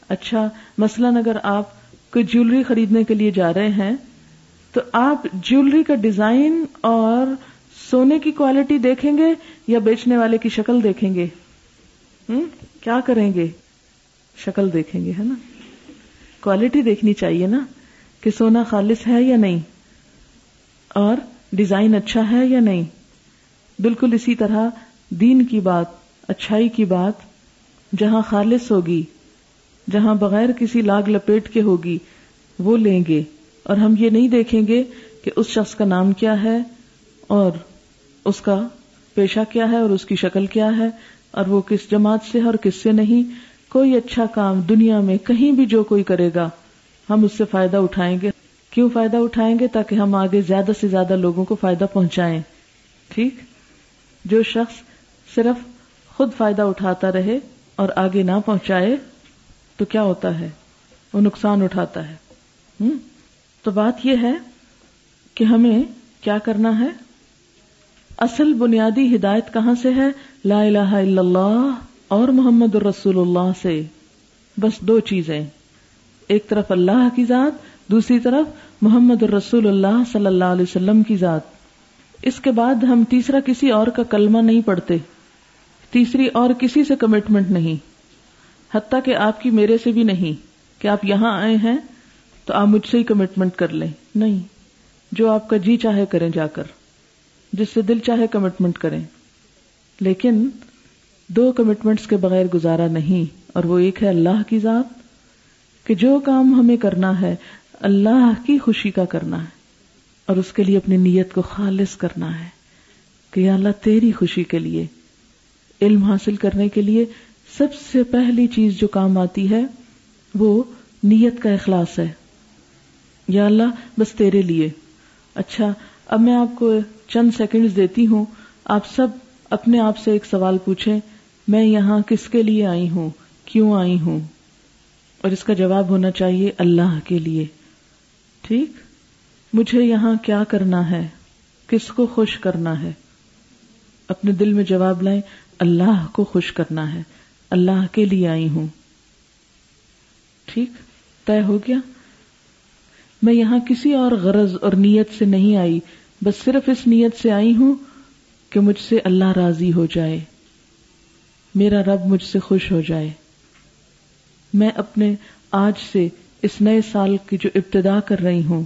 اچھا مثلاً اگر آپ کوئی جیولری خریدنے کے لیے جا رہے ہیں، تو آپ جیولری کا ڈیزائن اور سونے کی کوالٹی دیکھیں گے یا بیچنے والے کی شکل دیکھیں گے؟ کیا کریں گے؟ شکل دیکھیں گے، ہے نا؟ کوالٹی دیکھنی چاہیے نا کہ سونا خالص ہے یا نہیں۔ اور ڈیزائن اچھا ہے یا نہیں؟ بالکل اسی طرح دین کی بات، اچھائی کی بات، جہاں خالص ہوگی، جہاں بغیر کسی لاگ لپیٹ کے ہوگی، وہ لیں گے۔ اور ہم یہ نہیں دیکھیں گے کہ اس شخص کا نام کیا ہے اور اس کا پیشہ کیا ہے اور اس کی شکل کیا ہے، اور وہ کس جماعت سے ہے اور کس سے نہیں۔ کوئی اچھا کام دنیا میں کہیں بھی جو کوئی کرے گا، ہم اس سے فائدہ اٹھائیں گے۔ کیوں فائدہ اٹھائیں گے تاکہ ہم آگے زیادہ سے زیادہ لوگوں کو فائدہ پہنچائیں؟ ٹھیک؟ جو شخص صرف خود فائدہ اٹھاتا رہے اور آگے نہ پہنچائے تو کیا ہوتا ہے؟ وہ نقصان اٹھاتا ہے۔ تو بات یہ ہے کہ ہمیں کیا کرنا ہے؟ اصل بنیادی ہدایت کہاں سے ہے؟ لا الہ الا اللہ اور محمد الرسول اللہ سے۔ بس دو چیزیں۔ ایک طرف اللہ کی ذات دوسری طرف محمد الرسول اللہ صلی اللہ علیہ وسلم کی ذات۔ اس کے بعد ہم تیسرا کسی اور کا کلمہ نہیں پڑھتے۔ تیسری اور کسی سے کمٹمنٹ نہیں۔ حتیٰ کہ آپ کی میرے سے بھی نہیں۔ کہ آپ یہاں آئے ہیں تو آپ مجھ سے ہی کمٹمنٹ کر لیں۔ نہیں۔ جو آپ کا جی چاہے کریں جا کر۔ جس سے دل چاہے کمٹمنٹ کریں۔ لیکن دو کمٹمنٹس کے بغیر گزارا نہیں۔ اور وہ ایک ہے اللہ کی ذات کہ جو کام ہمیں کرنا ہے اللہ کی خوشی کا کرنا ہے اور اس کے لیے اپنی نیت کو خالص کرنا ہے کہ یا اللہ تیری خوشی کے لیے، علم حاصل کرنے کے لیے سب سے پہلی چیز جو کام آتی ہے، وہ نیت کا اخلاص ہے۔ یا اللہ، بس تیرے لیے۔ اچھا اب میں آپ کو چند سیکنڈز دیتی ہوں۔ آپ سب اپنے آپ سے ایک سوال پوچھیں، میں یہاں کس کے لیے آئی ہوں؟ کیوں آئی ہوں؟ اور اس کا جواب ہونا چاہیے اللہ کے لیے۔ ٹھیک؟ مجھے یہاں کیا کرنا ہے؟ کس کو خوش کرنا ہے؟ اپنے دل میں جواب لائیں، اللہ کو خوش کرنا ہے۔ اللہ کے لیے آئی ہوں۔ ٹھیک؟ طے ہو گیا؟ میں یہاں کسی اور غرض اور نیت سے نہیں آئی، بس صرف اس نیت سے آئی ہوں کہ مجھ سے اللہ راضی ہو جائے۔ میرا رب مجھ سے خوش ہو جائے۔ میں اپنے آج سے اس نئے سال کی جو ابتدا کر رہی ہوں،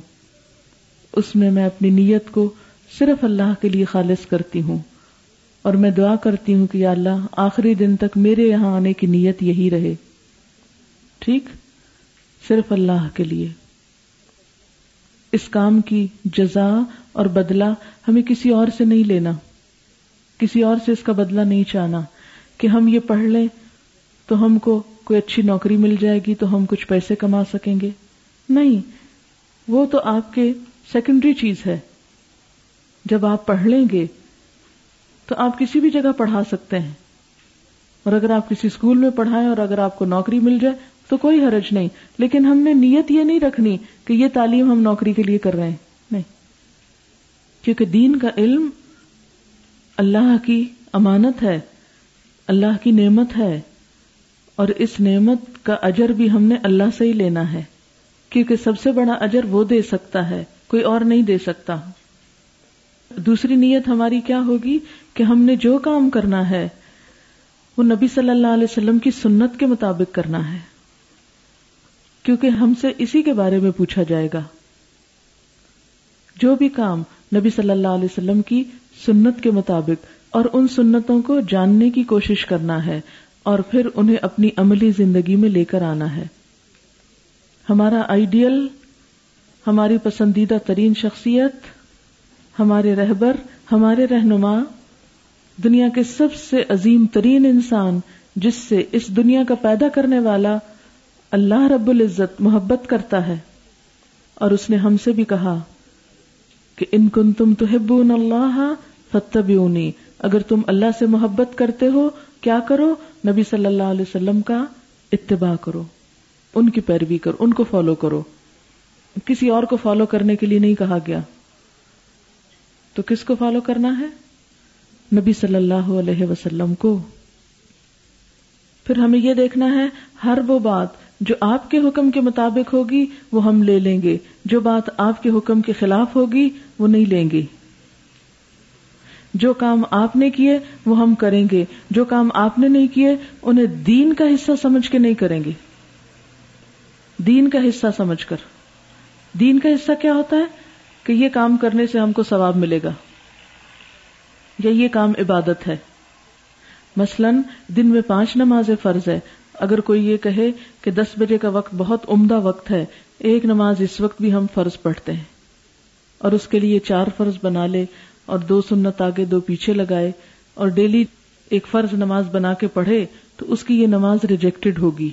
اس میں میں اپنی نیت کو صرف اللہ کے لیے خالص کرتی ہوں اور میں دعا کرتی ہوں کہ یا اللہ، آخری دن تک میرے یہاں آنے کی نیت یہی رہے۔ ٹھیک؟ صرف اللہ کے لیے۔ اس کام کی جزا اور بدلہ ہمیں کسی اور سے نہیں لینا، کسی اور سے اس کا بدلہ نہیں چاہنا کہ ہم یہ پڑھ لیں تو ہم کو کوئی اچھی نوکری مل جائے گی تو ہم کچھ پیسے کما سکیں گے؟ نہیں، وہ تو آپ کے سیکنڈری چیز ہے۔ جب آپ پڑھ لیں گے تو آپ کسی بھی جگہ پڑھا سکتے ہیں۔ اور اگر آپ کسی اسکول میں پڑھائیں اور اگر آپ کو نوکری مل جائے تو کوئی حرج نہیں۔ لیکن ہم نے نیت یہ نہیں رکھنی کہ یہ تعلیم ہم نوکری کے لیے کر رہے ہیں۔ نہیں۔ کیونکہ دین کا علم اللہ کی امانت ہے، اللہ کی نعمت ہے۔ اور اس نعمت کا اجر بھی ہم نے اللہ سے ہی لینا ہے، کیونکہ سب سے بڑا اجر وہ دے سکتا ہے، کوئی اور نہیں دے سکتا۔ دوسری نیت ہماری کیا ہوگی؟ کہ ہم نے جو کام کرنا ہے، وہ نبی صلی اللہ علیہ وسلم کی سنت کے مطابق کرنا ہے۔ کیونکہ ہم سے اسی کے بارے میں پوچھا جائے گا۔ جو بھی کام نبی صلی اللہ علیہ وسلم کی سنت کے مطابق اور ان سنتوں کو جاننے کی کوشش کرنا ہے اور پھر انہیں اپنی عملی زندگی میں لے کر آنا ہے۔ ہمارا آئیڈیل، ہماری پسندیدہ ترین شخصیت، ہمارے رہبر، ہمارے رہنما، دنیا کے سب سے عظیم ترین انسان جس سے اس دنیا کا پیدا کرنے والا اللہ رب العزت محبت کرتا ہے۔ اور اس نے ہم سے بھی کہا کہ ان کن تم تو اللہ فتبیونی اگر تم اللہ سے محبت کرتے ہو کیا کرو؟ نبی صلی اللہ علیہ وسلم کا اتباع کرو۔ ان کی پیروی کرو، ان کو فالو کرو۔ کسی اور کو فالو کرنے کے لیے نہیں کہا گیا۔ تو کس کو فالو کرنا ہے؟ نبی صلی اللہ علیہ وسلم کو۔ پھر ہمیں یہ دیکھنا ہے، ہر وہ بات جو آپ کے حکم کے مطابق ہوگی، وہ ہم لے لیں گے۔ جو بات آپ کے حکم کے خلاف ہوگی، وہ نہیں لیں گے۔ جو کام آپ نے کیے وہ ہم کریں گے، جو کام آپ نے نہیں کیے انہیں دین کا حصہ سمجھ کے نہیں کریں گے۔ دین کا حصہ سمجھ کر۔ دین کا حصہ کیا ہوتا ہے؟ کہ یہ کام کرنے سے ہم کو ثواب ملے گا۔ یا یہ کام عبادت ہے۔ مثلا دن میں پانچ نماز فرض ہے اگر کوئی یہ کہے کہ دس بجے کا وقت بہت عمدہ وقت ہے، ایک نماز اس وقت بھی ہم فرض پڑھتے ہیں۔ اور اس کے لیے چار فرض بنا لے۔ اور دو سنت آگے دو پیچھے لگائے اور ڈیلی ایک فرض نماز بنا کے پڑھے تو اس کی یہ نماز ریجیکٹڈ ہوگی۔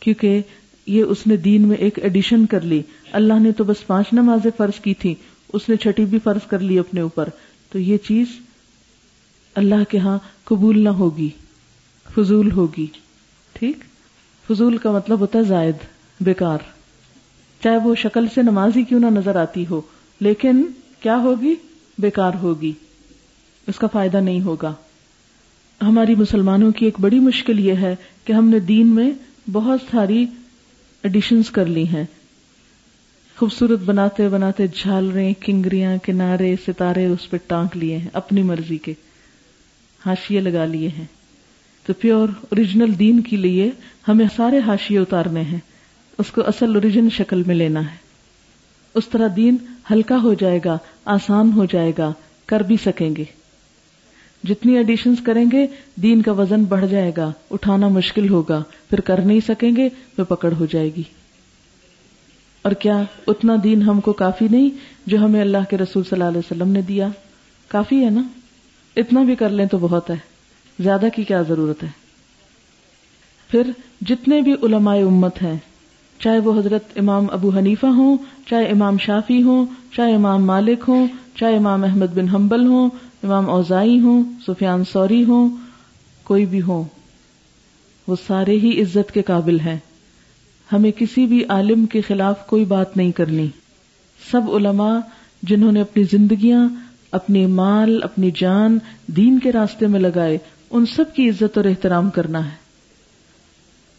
کیونکہ یہ اس نے دین میں ایک ایڈیشن کر لی۔ اللہ نے تو بس پانچ نمازیں فرض کی تھی اس نے چھٹی بھی فرض کر لی اپنے اوپر۔ تو یہ چیز اللہ کے ہاں قبول نہ ہوگی، فضول ہوگی۔ ٹھیک؟ فضول کا مطلب ہوتا ہے زائد، بیکار۔ چاہے وہ شکل سے نماز ہی کیوں نہ نظر آتی ہو، لیکن کیا ہوگی؟ بیکار ہوگی۔ اس کا فائدہ نہیں ہوگا۔ ہماری مسلمانوں کی ایک بڑی مشکل یہ ہے کہ ہم نے دین میں بہت ساری ایڈیشنز کر لی ہیں۔ خوبصورت بناتے بناتے جھالرے کنگریاں، کنارے، ستارے اس پہ ٹانک لیے ہیں، اپنی مرضی کے۔ ہاشیے لگا لیے ہیں۔ تو پیور اوریجنل دین کے لیے ہمیں سارے ہاشیے اتارنے ہیں۔ اس کو اصل اوریجن شکل میں لینا ہے۔ اس طرح دین ہلکا ہو جائے گا، آسان ہو جائے گا، کر بھی سکیں گے۔ جتنی ایڈیشن کریں گے، دین کا وزن بڑھ جائے گا، اٹھانا مشکل ہوگا، پھر کر نہیں سکیں گے، پھر پکڑ ہو جائے گی۔ اور کیا اتنا دین ہم کو کافی نہیں جو ہمیں اللہ کے رسول صلی اللہ علیہ وسلم نے دیا؟ کافی ہے نا؟ اتنا بھی کر لیں تو بہت ہے۔ زیادہ کی کیا ضرورت ہے؟ پھر جتنے بھی علماء امت ہیں چاہے وہ حضرت امام ابو حنیفہ ہوں، چاہے امام شافی ہوں، چاہے امام مالک ہوں، چاہے امام احمد بن حنبل ہوں، امام اوزائی ہوں، سفیان سوری ہوں، کوئی بھی ہو وہ سارے ہی عزت کے قابل ہیں۔ ہمیں کسی بھی عالم کے خلاف کوئی بات نہیں کرنی۔ سب علماء جنہوں نے اپنی زندگیاں اپنے مال، اپنی جان دین کے راستے میں لگائے، ان سب کی عزت اور احترام کرنا ہے۔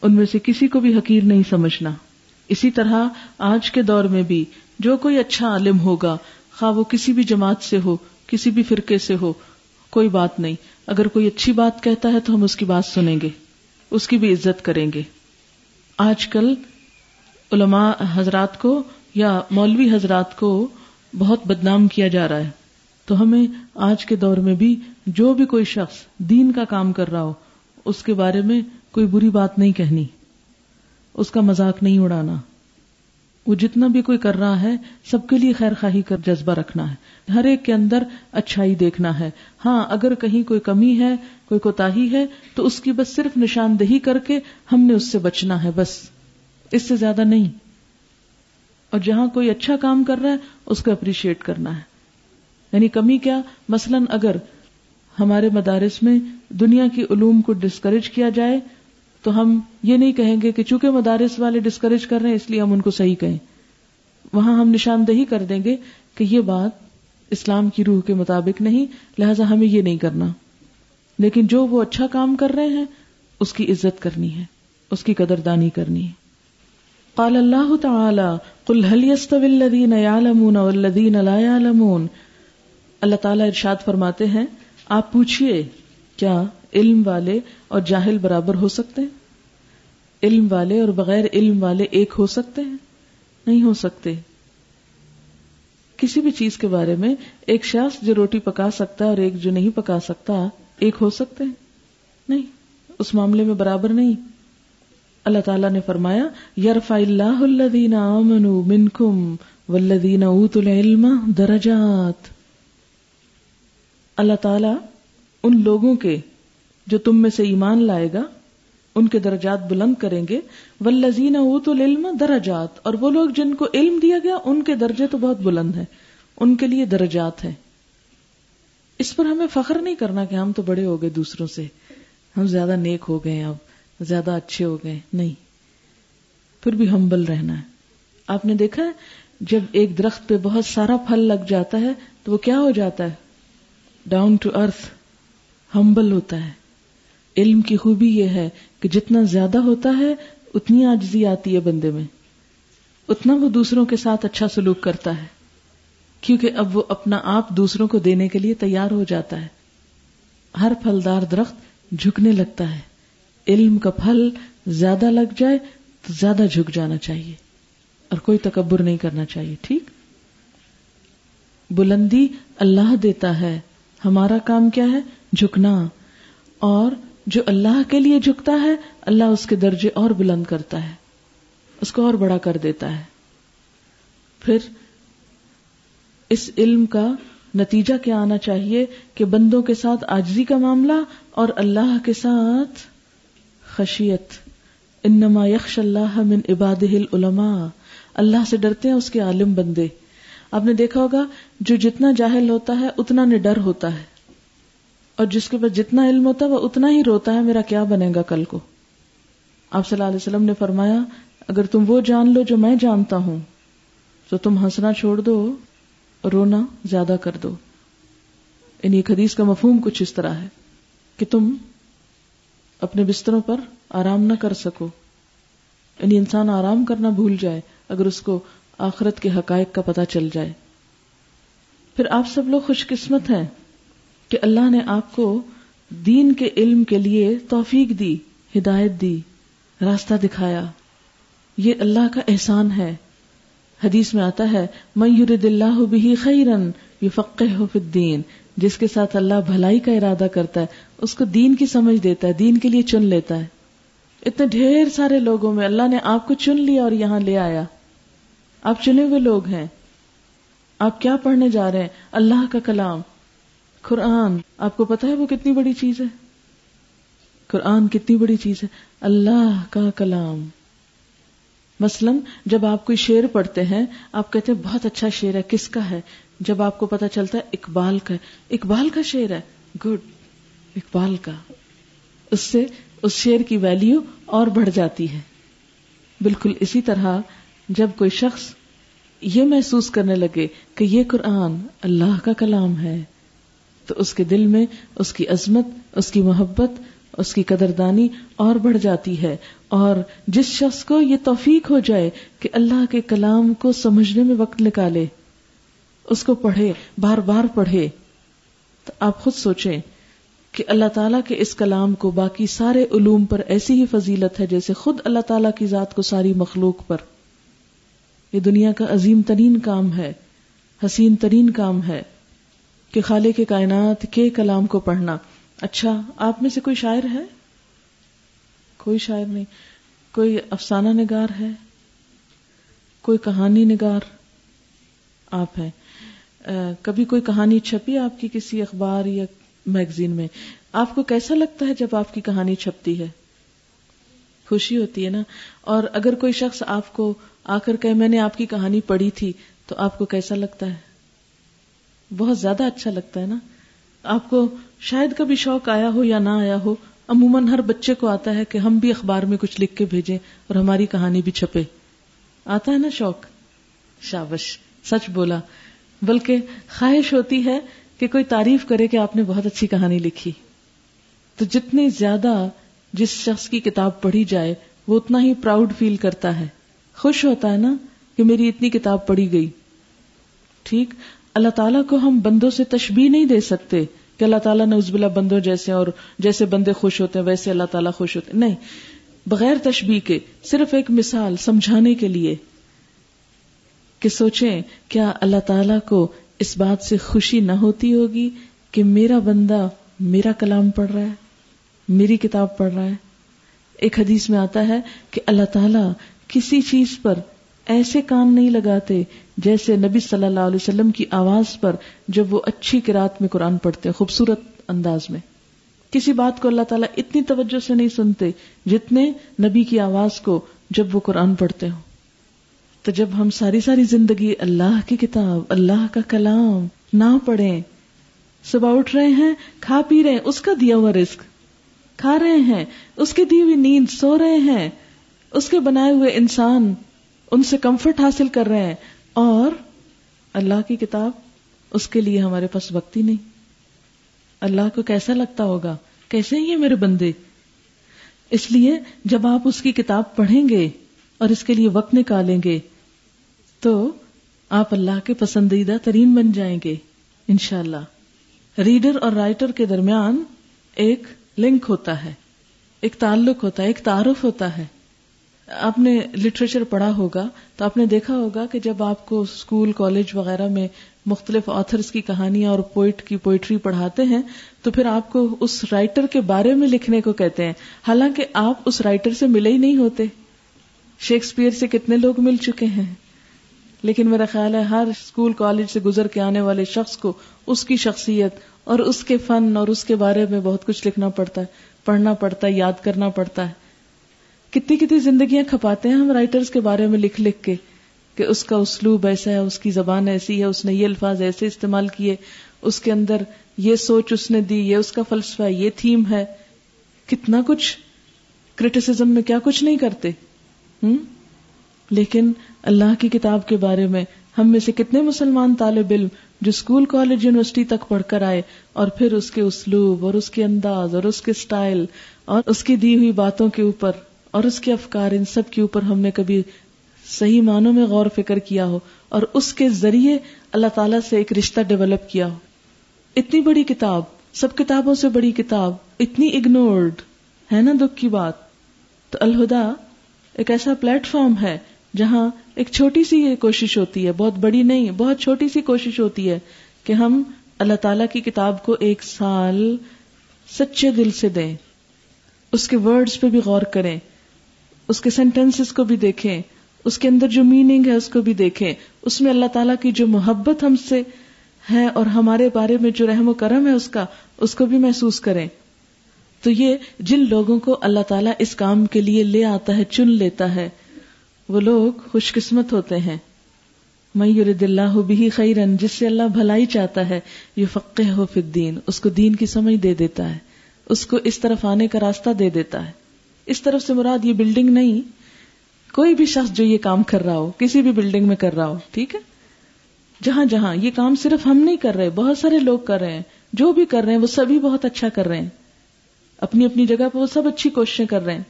ان میں سے کسی کو بھی حقیر نہیں سمجھنا۔ اسی طرح آج کے دور میں بھی جو کوئی اچھا عالم ہوگا، خواہ وہ کسی بھی جماعت سے ہو، کسی بھی فرقے سے ہو، کوئی بات نہیں۔ اگر کوئی اچھی بات کہتا ہے تو ہم اس کی بات سنیں گے، اس کی بھی عزت کریں گے۔ آج کل علماء حضرات کو یا مولوی حضرات کو بہت بدنام کیا جا رہا ہے۔ تو ہمیں آج کے دور میں بھی جو بھی کوئی شخص دین کا کام کر رہا ہو، اس کے بارے میں کوئی بری بات نہیں کہنی۔ اس کا مذاق نہیں اڑانا۔ وہ جتنا بھی کوئی کر رہا ہے، سب کے لیے خیر خواہی کر جذبہ رکھنا ہے۔ ہر ایک کے اندر اچھائی دیکھنا ہے۔ ہاں اگر کہیں کوئی کمی ہے، کوئی کوتا ہے، تو اس کی بس صرف نشاندہی کر کے ہم نے اس سے بچنا ہے، بس۔ اس سے زیادہ نہیں۔ اور جہاں کوئی اچھا کام کر رہا ہے، اس کو اپریشیٹ کرنا ہے۔ یعنی کمی کیا؟ مثلا اگر ہمارے مدارس میں دنیا کی علوم کو ڈسکریج کیا جائے تو ہم یہ نہیں کہیں گے کہ چونکہ مدارس والے ڈسکریج کر رہے ہیں، اس لیے ہم ان کو صحیح کہیں۔ وہاں ہم نشاندہی کر دیں گے کہ یہ بات اسلام کی روح کے مطابق نہیں، لہذا ہمیں یہ نہیں کرنا۔ لیکن جو وہ اچھا کام کر رہے ہیں، اس کی عزت کرنی ہے، اس کی قدر دانی کرنی ہے۔ قال اللہ تعالی، قل هل يستوي الذين يعلمون والذين لا يعلمون اللہ تعالی ارشاد فرماتے ہیں، آپ پوچھئے، کیا علم والے اور جاہل برابر ہو سکتے ہیں؟ علم والے اور بغیر علم والے ایک ہو سکتے ہیں؟ نہیں ہو سکتے۔ کسی بھی چیز کے بارے میں ایک شخص جو روٹی پکا سکتا ہے اور ایک جو نہیں پکا سکتا ایک ہو سکتے ہیں؟ نہیں، اس معاملے میں برابر نہیں۔ اللہ تعالیٰ نے فرمایا یرفا اللہ الدین منکم ولدین اوت العلم درجات۔ اللہ تعالی ان لوگوں کے جو تم میں سے ایمان لائے گا، ان کے درجات بلند کریں گے۔ ولزین اوت العلم درجات، اور وہ لوگ جن کو علم دیا گیا، ان کے درجے تو بہت بلند ہیں۔ ان کے لیے درجات ہیں۔ اس پر ہمیں فخر نہیں کرنا کہ ہم تو بڑے ہو گئے دوسروں سے۔ ہم زیادہ نیک ہو گئے اب، زیادہ اچھے ہو گئے نہیں۔ پھر بھی ہمبل رہنا ہے۔ آپ نے دیکھا ہے، جب ایک درخت پہ بہت سارا پھل لگ جاتا ہے، تو وہ کیا ہو جاتا ہے؟ ڈاؤن ٹو ارتھ ہمبل ہوتا ہے۔ علم کی خوبی یہ ہے کہ جتنا زیادہ ہوتا ہے، اتنی آجزی آتی ہے بندے میں۔ اتنا وہ دوسروں کے ساتھ اچھا سلوک کرتا ہے۔ کیونکہ اب وہ اپنا آپ دوسروں کو دینے کے لیے تیار ہو جاتا ہے۔ ہر پھلدار درخت جھکنے لگتا ہے۔ علم کا پھل زیادہ لگ جائے تو زیادہ جھک جانا چاہیے۔ اور کوئی تکبر نہیں کرنا چاہیے، ٹھیک؟ بلندی اللہ دیتا ہے۔ ہمارا کام کیا ہے؟ جھکنا۔ اور جو اللہ کے لیے جھکتا ہے، اللہ اس کے درجے اور بلند کرتا ہے۔ اس کو اور بڑا کر دیتا ہے۔ پھر اس علم کا نتیجہ کیا آنا چاہیے کہ بندوں کے ساتھ آجزی کا معاملہ اور اللہ کے ساتھ خشیت۔ انما یخش اللہ من عباد العلماء۔ اللہ سے ڈرتے ہیں اس کے عالم بندے۔ آپ نے دیکھا ہوگا، جو جتنا جاہل ہوتا ہے، اتنا نڈر ہوتا ہے۔ اور جس کے پاس جتنا علم ہوتا ہے وہ اتنا ہی روتا ہے، میرا کیا بنے گا کل کو؟ آپ صلی اللہ علیہ وسلم نے فرمایا، اگر تم وہ جان لو جو میں جانتا ہوں، تو تم ہنسنا چھوڑ دو، رونا زیادہ کر دو۔ یعنی ایک حدیث کا مفہوم کچھ اس طرح ہے کہ تم اپنے بستروں پر آرام نہ کر سکو۔ یعنی انسان آرام کرنا بھول جائے اگر اس کو آخرت کے حقائق کا پتہ چل جائے۔ پھر آپ سب لوگ خوش قسمت ہیں۔ کہ اللہ نے آپ کو دین کے علم کے لیے توفیق دی، ہدایت دی، راستہ دکھایا۔ یہ اللہ کا احسان ہے۔ حدیث میں آتا ہے میور اللہ بھی خیرن یو فقہ الدین جس کے ساتھ اللہ بھلائی کا ارادہ کرتا ہے، اس کو دین کی سمجھ دیتا ہے، دین کے لیے چن لیتا ہے۔ اتنے ڈھیر سارے لوگوں میں اللہ نے آپ کو چن لیا اور یہاں لے آیا۔ آپ چنے ہوئے لوگ ہیں۔ آپ کیا پڑھنے جا رہے ہیں؟ اللہ کا کلام۔ قرآن، آپ کو پتا ہے وہ کتنی بڑی چیز ہے؟ قرآن کتنی بڑی چیز ہے؟ اللہ کا کلام۔ مثلا جب آپ کوئی شعر پڑھتے ہیں، آپ کہتے ہیں بہت اچھا شعر ہے، کس کا ہے؟ جب آپ کو پتا چلتا ہے اقبال کا اقبال کا شعر ہے؟ گڈ، اقبال کا۔ اس سے اس شعر کی ویلیو اور بڑھ جاتی ہے۔ بالکل اسی طرح جب کوئی شخص یہ محسوس کرنے لگے کہ یہ قرآن اللہ کا کلام ہے تو اس کے دل میں اس کی عظمت، اس کی محبت، اس کی قدردانی اور بڑھ جاتی ہے۔ اور جس شخص کو یہ توفیق ہو جائے کہ اللہ کے کلام کو سمجھنے میں وقت نکالے، اس کو پڑھے، بار بار پڑھے، تو آپ خود سوچیں کہ اللہ تعالیٰ کے اس کلام کو باقی سارے علوم پر ایسی ہی فضیلت ہے جیسے خود اللہ تعالیٰ کی ذات کو ساری مخلوق پر۔ یہ دنیا کا عظیم ترین کام ہے، حسین ترین کام ہے۔ کہ خالق کے کائنات کے کلام کو پڑھنا۔ اچھا آپ میں سے کوئی شاعر ہے؟ کوئی شاعر نہیں۔ کوئی افسانہ نگار ہے؟ کوئی کہانی نگار آپ ہیں۔ کبھی کوئی کہانی چھپی آپ کی کسی اخبار یا میگزین میں؟ آپ کو کیسا لگتا ہے جب آپ کی کہانی چھپتی ہے؟ خوشی ہوتی ہے نا؟ اور اگر کوئی شخص آپ کو آ کر کہ میں نے آپ کی کہانی پڑھی تھی، تو آپ کو کیسا لگتا ہے؟ بہت زیادہ اچھا لگتا ہے نا۔ آپ کو شاید کبھی شوق آیا ہو یا نہ آیا ہو، عموماً ہر بچے کو آتا ہے کہ ہم بھی اخبار میں کچھ لکھ کے بھیجیں اور ہماری کہانی بھی چھپے۔ آتا ہے نا شوق؟ شابش، سچ بولا۔ بلکہ خواہش ہوتی ہے کہ کوئی تعریف کرے کہ آپ نے بہت اچھی کہانی لکھی۔ تو جتنی زیادہ جس شخص کی کتاب پڑھی جائے، وہ اتنا ہی پراؤڈ فیل کرتا ہے۔ خوش ہوتا ہے نا کہ میری اتنی کتاب پڑھی گئی۔ ٹھیک؟ اللہ تعالیٰ کو ہم بندوں سے تشبیح نہیں دے سکتے کہ اللہ تعالیٰ نے ازبلا بندوں جیسے اور جیسے بندے خوش ہوتے ہیں، ویسے اللہ تعالیٰ خوش ہوتے نہیں، بغیر تشبیح کے، صرف ایک مثال سمجھانے کے لیے کہ سوچیں، کیا اللہ تعالیٰ کو اس بات سے خوشی نہ ہوتی ہوگی کہ میرا بندہ میرا کلام پڑھ رہا ہے، میری کتاب پڑھ رہا ہے؟ ایک حدیث میں آتا ہے کہ اللہ تعالیٰ کسی چیز پر ایسے کان نہیں لگاتے جیسے نبی صلی اللہ علیہ وسلم کی آواز پر جب وہ اچھی کراط میں قرآن پڑھتے خوبصورت انداز میں۔ کسی بات کو اللہ تعالیٰ اتنی توجہ سے نہیں سنتے جتنے نبی کی آواز کو جب وہ قرآن پڑھتے ہوں۔ تو جب ہم ساری ساری زندگی اللہ کی کتاب، اللہ کا کلام نہ پڑھیں، صبح اٹھ رہے ہیں، کھا پی رہے ہیں، اس کا دیا ہوا رسک کھا رہے ہیں، اس کی دی ہوئی نیند، سو رہے ہیں، اس کے بنائے ہوئے انسان ان سے کمفرٹ حاصل کر رہے ہیں۔ اور اللہ کی کتاب اس کے لیے ہمارے پاس وقت ہی نہیں۔ اللہ کو کیسا لگتا ہوگا؟ کیسے ہی میرے بندے؟ اس لیے جب آپ اس کی کتاب پڑھیں گے اور اس کے لیے وقت نکالیں گے، تو آپ اللہ کے پسندیدہ ترین بن جائیں گے، انشاءاللہ۔ اللہ ریڈر اور رائٹر کے درمیان ایک لنک ہوتا ہے، ایک تعلق ہوتا ہے، ایک تعارف ہوتا ہے۔ آپ نے لٹریچر پڑھا ہوگا تو آپ نے دیکھا ہوگا کہ جب آپ کو اسکول کالج وغیرہ میں مختلف آتھرس کی کہانیاں اور پوئٹ کی پوئٹری پڑھاتے ہیں تو پھر آپ کو اس رائٹر کے بارے میں لکھنے کو کہتے ہیں۔ حالانکہ آپ اس رائٹر سے ملے ہی نہیں ہوتے۔ شیکسپیئر سے کتنے لوگ مل چکے ہیں۔ لیکن میرا خیال ہے ہر اسکول کالج سے گزر کے آنے والے شخص کو اس کی شخصیت اور اس کے فن اور اس کے بارے میں بہت کچھ لکھنا پڑتا ہے، پڑھنا پڑتا ہے، یاد کرنا پڑتا ہے۔ کتنی کتنی زندگیاں کھپاتے ہیں ہم رائٹرز کے بارے میں لکھ لکھ کے کہ اس کا اسلوب ایسا ہے، اس کی زبان ایسی ہے، اس نے یہ الفاظ ایسے استعمال کیے، اس کے اندر یہ سوچ اس نے دی، یہ اس کا فلسفہ ہے، یہ تھیم ہے۔ کتنا کچھ کرٹیسزم میں کیا کچھ نہیں کرتے، ہم؟ لیکن اللہ کی کتاب کے بارے میں ہم میں سے کتنے مسلمان طالب علم جو اسکول کالج یونیورسٹی تک پڑھ کر آئے اور پھر اس کے اسلوب اور اس کے انداز اور اس کے سٹائل اور اس کی دی ہوئی باتوں کے اوپر اور اس کے افکار ان سب کے اوپر ہم نے کبھی صحیح معنوں میں غور فکر کیا ہو اور اس کے ذریعے اللہ تعالی سے ایک رشتہ ڈیولپ کیا ہو۔ اتنی بڑی کتاب، سب کتابوں سے بڑی کتاب، اتنی اگنورڈ ہے نا دکھ کی بات؟ تو الہدا ایک ایسا پلیٹ فارم ہے جہاں ایک چھوٹی سی یہ کوشش ہوتی ہے، بہت بڑی نہیں، بہت چھوٹی سی کوشش ہوتی ہے کہ ہم اللہ تعالی کی کتاب کو ایک سال سچے دل سے دیں، اس کے ورڈز پہ بھی غور کریں۔ اس کے سینٹینس کو بھی دیکھیں، اس کے اندر جو میننگ ہے اس کو بھی دیکھیں۔ اس میں اللہ تعالیٰ کی جو محبت ہم سے ہے اور ہمارے بارے میں جو رحم و کرم ہے اس کا، اس کو بھی محسوس کریں۔ تو یہ جن لوگوں کو اللہ تعالیٰ اس کام کے لیے لے آتا ہے، چن لیتا ہے، وہ لوگ خوش قسمت ہوتے ہیں۔ میور اللہ بھی خیرن، جس سے اللہ بھلائی چاہتا ہے یہ فقہ ہو فدین اس کو دین کی سمجھ دے دیتا ہے۔ اس کو اس طرف آنے کا راستہ دے دیتا ہے۔ اس طرف سے مراد یہ بلڈنگ نہیں۔ کوئی بھی شخص جو یہ کام کر رہا ہو، کسی بھی بلڈنگ میں کر رہا ہو، ٹھیک ہے؟ جہاں جہاں، یہ کام صرف ہم نہیں کر رہے، بہت سارے لوگ کر رہے ہیں۔ جو بھی کر رہے ہیں، وہ سبھی بہت اچھا کر رہے ہیں۔ اپنی اپنی جگہ پہ وہ سب اچھی کوششیں کر رہے ہیں۔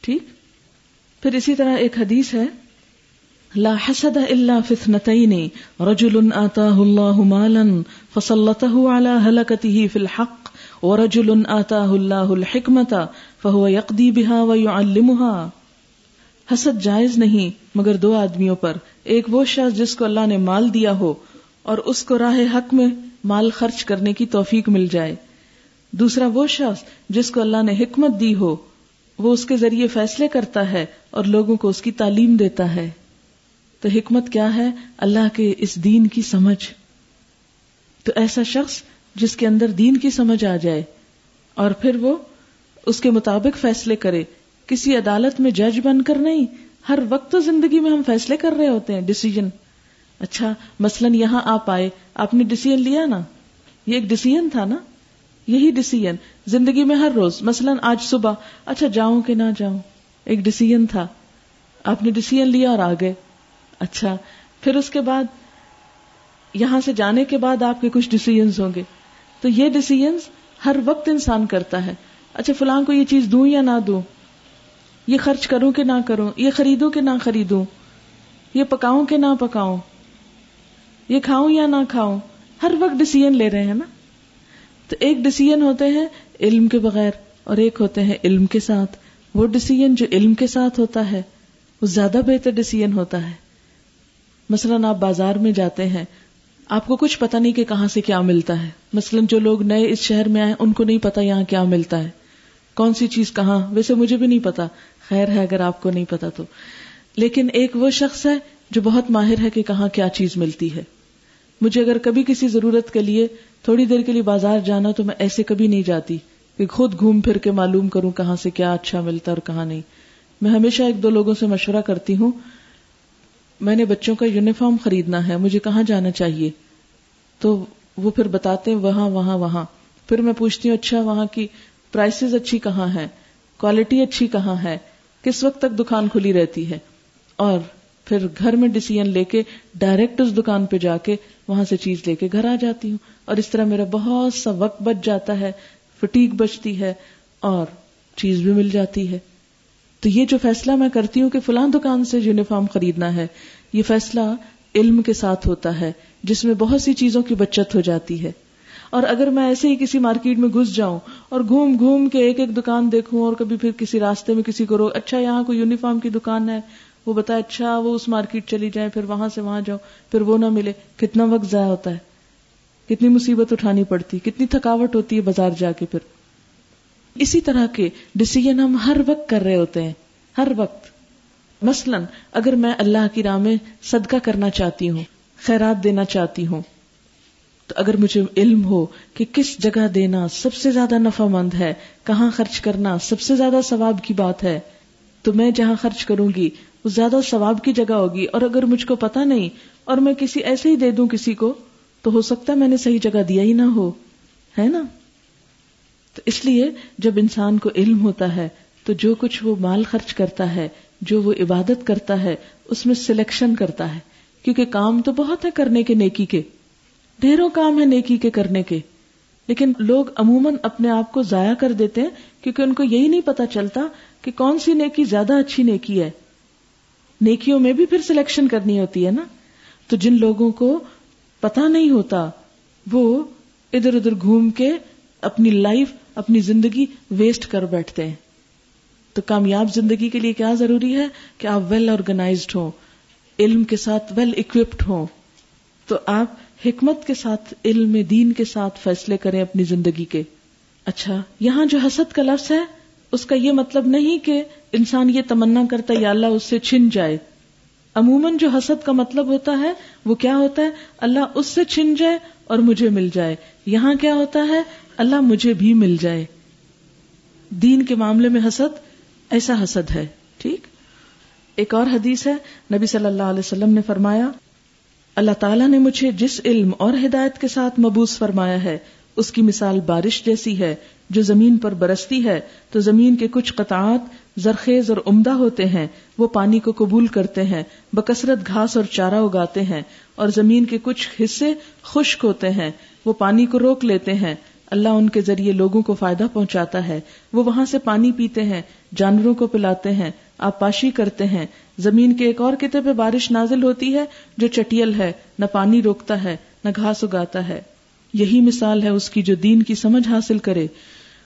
ٹھیک؟ پھر اسی طرح ایک حدیث ہے، لا حسد الا فثنتين رجل آتاه الله مالا فسلطه على هلكته في الحق. ورجل آتاه الله الحكمة فهو يقضي بها ويعلمها حسد جائز نہیں، مگر دو آدمیوں پر، ایک وہ شخص جس کو اللہ نے مال دیا ہو اور اس کو راہ حق میں مال خرچ کرنے کی توفیق مل جائے۔ دوسرا وہ شخص جس کو اللہ نے حکمت دی ہو، وہ اس کے ذریعے فیصلے کرتا ہے اور لوگوں کو اس کی تعلیم دیتا ہے۔ تو حکمت کیا ہے؟ اللہ کے اس دین کی سمجھ۔ تو ایسا شخص جس کے اندر دین کی سمجھ آ جائے اور پھر وہ اس کے مطابق فیصلے کرے۔ کسی عدالت میں جج بن کر نہیں، ہر وقت تو زندگی میں ہم فیصلے کر رہے ہوتے ہیں ڈسیزن اچھا مثلاً یہاں آپ آئے، آپ نے ڈسیزن لیا نا؟ یہ ایک ڈسیزن تھا نا؟ یہی ڈسیزن زندگی میں ہر روز، مثلا آج صبح۔ اچھا جاؤں کہ نہ جاؤں؟ ایک ڈسیزن تھا۔ آپ نے ڈسیزن لیا اور آ گئے۔ اچھا پھر اس کے بعد، یہاں سے جانے کے بعد آپ کے کچھ ڈسیزنس ہوں گے۔ تو یہ ڈسیزنس ہر وقت انسان کرتا ہے۔ اچھا فلاں کو یہ چیز دوں یا نہ دوں؟ یہ خرچ کروں کہ نہ کروں؟ یہ خریدوں کہ نہ خریدوں؟ یہ پکاؤں کہ نہ پکاؤں؟ یہ کھاؤں یا نہ کھاؤں؟ ہر وقت ڈسیزن لے رہے ہیں نا؟ تو ایک ڈسیزن ہوتے ہیں علم کے بغیر اور ایک ہوتے ہیں علم کے ساتھ۔ وہ ڈسیزن جو علم کے ساتھ ہوتا ہے، وہ زیادہ بہتر ڈسیزن ہوتا ہے۔ مثلاً آپ بازار میں جاتے ہیں آپ کو کچھ پتا نہیں کہ کہاں سے کیا ملتا ہے۔ مثلاً جو لوگ نئے اس شہر میں آئے، ان کو نہیں پتا یہاں کیا ملتا ہے۔ کون سی چیز کہاں؟ ویسے مجھے بھی نہیں پتا خیر ہے اگر آپ کو نہیں پتا تو۔ لیکن ایک وہ شخص ہے جو بہت ماہر ہے کہ کہاں کیا چیز ملتی ہے۔ مجھے اگر کبھی کسی ضرورت کے لیے تھوڑی دیر کے لیے بازار جانا تو میں ایسے کبھی نہیں جاتی کہ خود گھوم پھر کے معلوم کروں کہاں سے کیا اچھا ملتا اور کہاں نہیں۔ میں ہمیشہ ایک دو لوگوں سے مشورہ کرتی ہوں میں نے بچوں کا یونیفارم خریدنا ہے، مجھے کہاں جانا چاہیے؟ تو وہ پھر بتاتے ہیں، وہاں وہاں وہاں۔ پھر میں پوچھتی ہوں اچھا وہاں کی پرائسز اچھی کہاں ہے کوالٹی اچھی کہاں ہے؟ کس وقت تک دکان کھلی رہتی ہے؟ اور پھر گھر میں ڈسیزن لے کے ڈائریکٹ اس دکان پہ جا کے وہاں سے چیز لے کے گھر آ جاتی ہوں۔ اور اس طرح میرا بہت سا وقت بچ جاتا ہے فٹیک بچتی ہے اور چیز بھی مل جاتی ہے۔ تو یہ جو فیصلہ میں کرتی ہوں کہ فلاں دکان سے یونیفارم خریدنا ہے، یہ فیصلہ علم کے ساتھ ہوتا ہے، جس میں بہت سی چیزوں کی بچت ہو جاتی ہے۔ اور اگر میں ایسے ہی کسی مارکیٹ میں گھس جاؤں اور گھوم گھوم کے ایک ایک دکان دیکھوں اور کبھی پھر کسی راستے میں کسی کو رو اچھا یہاں کوئی یونیفارم کی دکان ہے، وہ بتائے اچھا وہ اس مارکیٹ چلی جائے، پھر وہاں سے وہاں جاؤ پھر وہ نہ ملے، کتنا وقت ضائع ہوتا ہے۔ کتنی مصیبت اٹھانی پڑتی، کتنی تھکاوٹ ہوتی ہے بازار جا کے پھر۔ اسی طرح کے ڈسیزن ہم ہر وقت کر رہے ہوتے ہیں، ہر وقت۔ مثلا اگر میں اللہ کی راہ میں صدقہ کرنا چاہتی ہوں، خیرات دینا چاہتی ہوں، تو اگر مجھے علم ہو کہ کس جگہ دینا سب سے زیادہ نفع مند ہے، کہاں خرچ کرنا سب سے زیادہ ثواب کی بات ہے، تو میں جہاں خرچ کروں گی، وہ زیادہ ثواب کی جگہ ہوگی۔ اور اگر مجھ کو پتا نہیں اور میں کسی ایسے ہی دے دوں کسی کو، تو ہو سکتا ہے میں نے صحیح جگہ دیا ہی نہ ہو۔ ہے نا؟ تو اس لیے جب انسان کو علم ہوتا ہے، تو جو کچھ وہ مال خرچ کرتا ہے، جو وہ عبادت کرتا ہے، اس میں سلیکشن کرتا ہے۔ کیونکہ کام تو بہت ہے کرنے کے، نیکی کے۔ ڈھیروں کام ہے نیکی کے کرنے کے۔ لیکن لوگ عموماً اپنے آپ کو ضائع کر دیتے ہیں، کیونکہ ان کو یہی نہیں پتا چلتا کہ کون سی نیکی زیادہ اچھی نیکی ہے۔ نیکیوں میں بھی پھر سلیکشن کرنی ہوتی ہے نا۔ تو جن لوگوں کو پتا نہیں ہوتا، وہ ادھر ادھر گھوم کے اپنی لائف اپنی زندگی ویسٹ کر بیٹھتے ہیں۔ تو کامیاب زندگی کے لیے کیا ضروری ہے کہ آپ ویل آرگنائزڈ ہوں، علم کے ساتھ ویل اکوپڈ ہوں۔ تو آپ حکمت کے ساتھ، علم دین کے ساتھ فیصلے کریں اپنی زندگی کے۔ اچھا یہاں جو حسد کا لفظ ہے، اس کا یہ مطلب نہیں کہ انسان یہ تمنا کرتا یا اللہ اس سے چھن جائے۔ عموماً جو حسد کا مطلب ہوتا ہے، وہ کیا ہوتا ہے؟ اللہ اس سے چھن جائے اور مجھے مل جائے۔ یہاں کیا ہوتا ہے؟ اللہ مجھے بھی مل جائے۔ دین کے معاملے میں حسد، ایسا حسد ہے۔ ٹھیک؟ ایک اور حدیث ہے، نبی صلی اللہ علیہ وسلم نے فرمایا، اللہ تعالیٰ نے مجھے جس علم اور ہدایت کے ساتھ مبوس فرمایا ہے، اس کی مثال بارش جیسی ہے، جو زمین پر برستی ہے، تو زمین کے کچھ قطعات زرخیز اور عمدہ ہوتے ہیں، وہ پانی کو قبول کرتے ہیں، بکثرت گھاس اور چارہ اگاتے ہیں، اور زمین کے کچھ حصے خشک ہوتے ہیں، وہ پانی کو روک لیتے ہیں اللہ ان کے ذریعے لوگوں کو فائدہ پہنچاتا ہے۔ وہ وہاں سے پانی پیتے ہیں، جانوروں کو پلاتے ہیں آپ پاشی کرتے ہیں۔ زمین کے ایک اور کتے پہ بارش نازل ہوتی ہے جو چٹیل ہے، نہ پانی روکتا ہے، نہ گھاس اگاتا ہے۔ یہی مثال ہے اس کی جو دین کی سمجھ حاصل کرے۔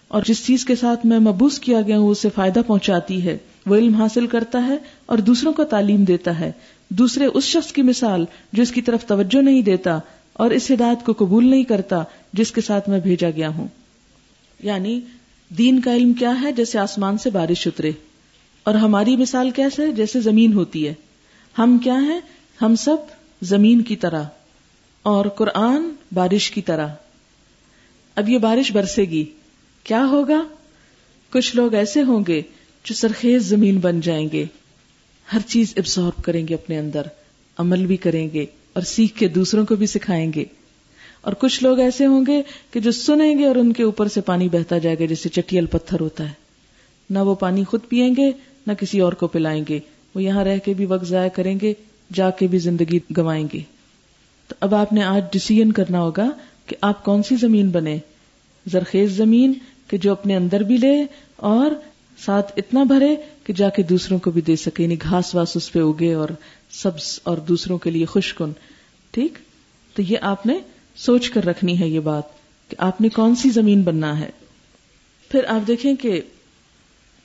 اور جس چیز کے ساتھ میں مبوس کیا گیا ہوں، اسے فائدہ پہنچاتی ہے۔ وہ علم حاصل کرتا ہے اور دوسروں کو تعلیم دیتا ہے۔ دوسرے اس شخص کی مثال جو اس کی طرف توجہ نہیں دیتا اور اس ہدایت کو قبول نہیں کرتا جس کے ساتھ میں بھیجا گیا ہوں۔ یعنی دین کا علم کیا ہے جیسے آسمان سے بارش اترے؟ اور ہماری مثال کیسے؟ جیسے زمین ہوتی ہے۔ ہم کیا ہیں؟ ہم سب زمین کی طرح اور قرآن بارش کی طرح۔ اب یہ بارش برسے گی۔ کیا ہوگا؟ کچھ لوگ ایسے ہوں گے جو سرخیز زمین بن جائیں گے۔ ہر چیز ابزارب کریں گے اپنے اندر، عمل بھی کریں گے اور سیکھ کے دوسروں کو بھی سکھائیں گے۔ اور کچھ لوگ ایسے ہوں گے کہ جو سنیں گے اور ان کے اوپر سے پانی بہتا جائے گا، جیسے چٹیل پتھر ہوتا ہے۔ نہ وہ پانی خود پیئیں گے، نہ کسی اور کو پلائیں گے۔ وہ یہاں رہ کے بھی وقت ضائع کریں گے، جا کے بھی زندگی گوائیں گے۔ تو اب آپ نے آج ڈسیزن کرنا ہوگا کہ آپ کون سی زمین بنے زرخیز زمین کہ جو اپنے اندر بھی لے اور ساتھ اتنا بھرے کہ جا کے دوسروں کو بھی دے سکے یعنی گھاس واس اس پہ اگے اور سبز اور دوسروں کے لیے خوش کن۔ ٹھیک؟ تو یہ آپ نے سوچ کر رکھنی ہے یہ بات کہ آپ نے کون سی زمین بننا ہے۔ پھر آپ دیکھیں کہ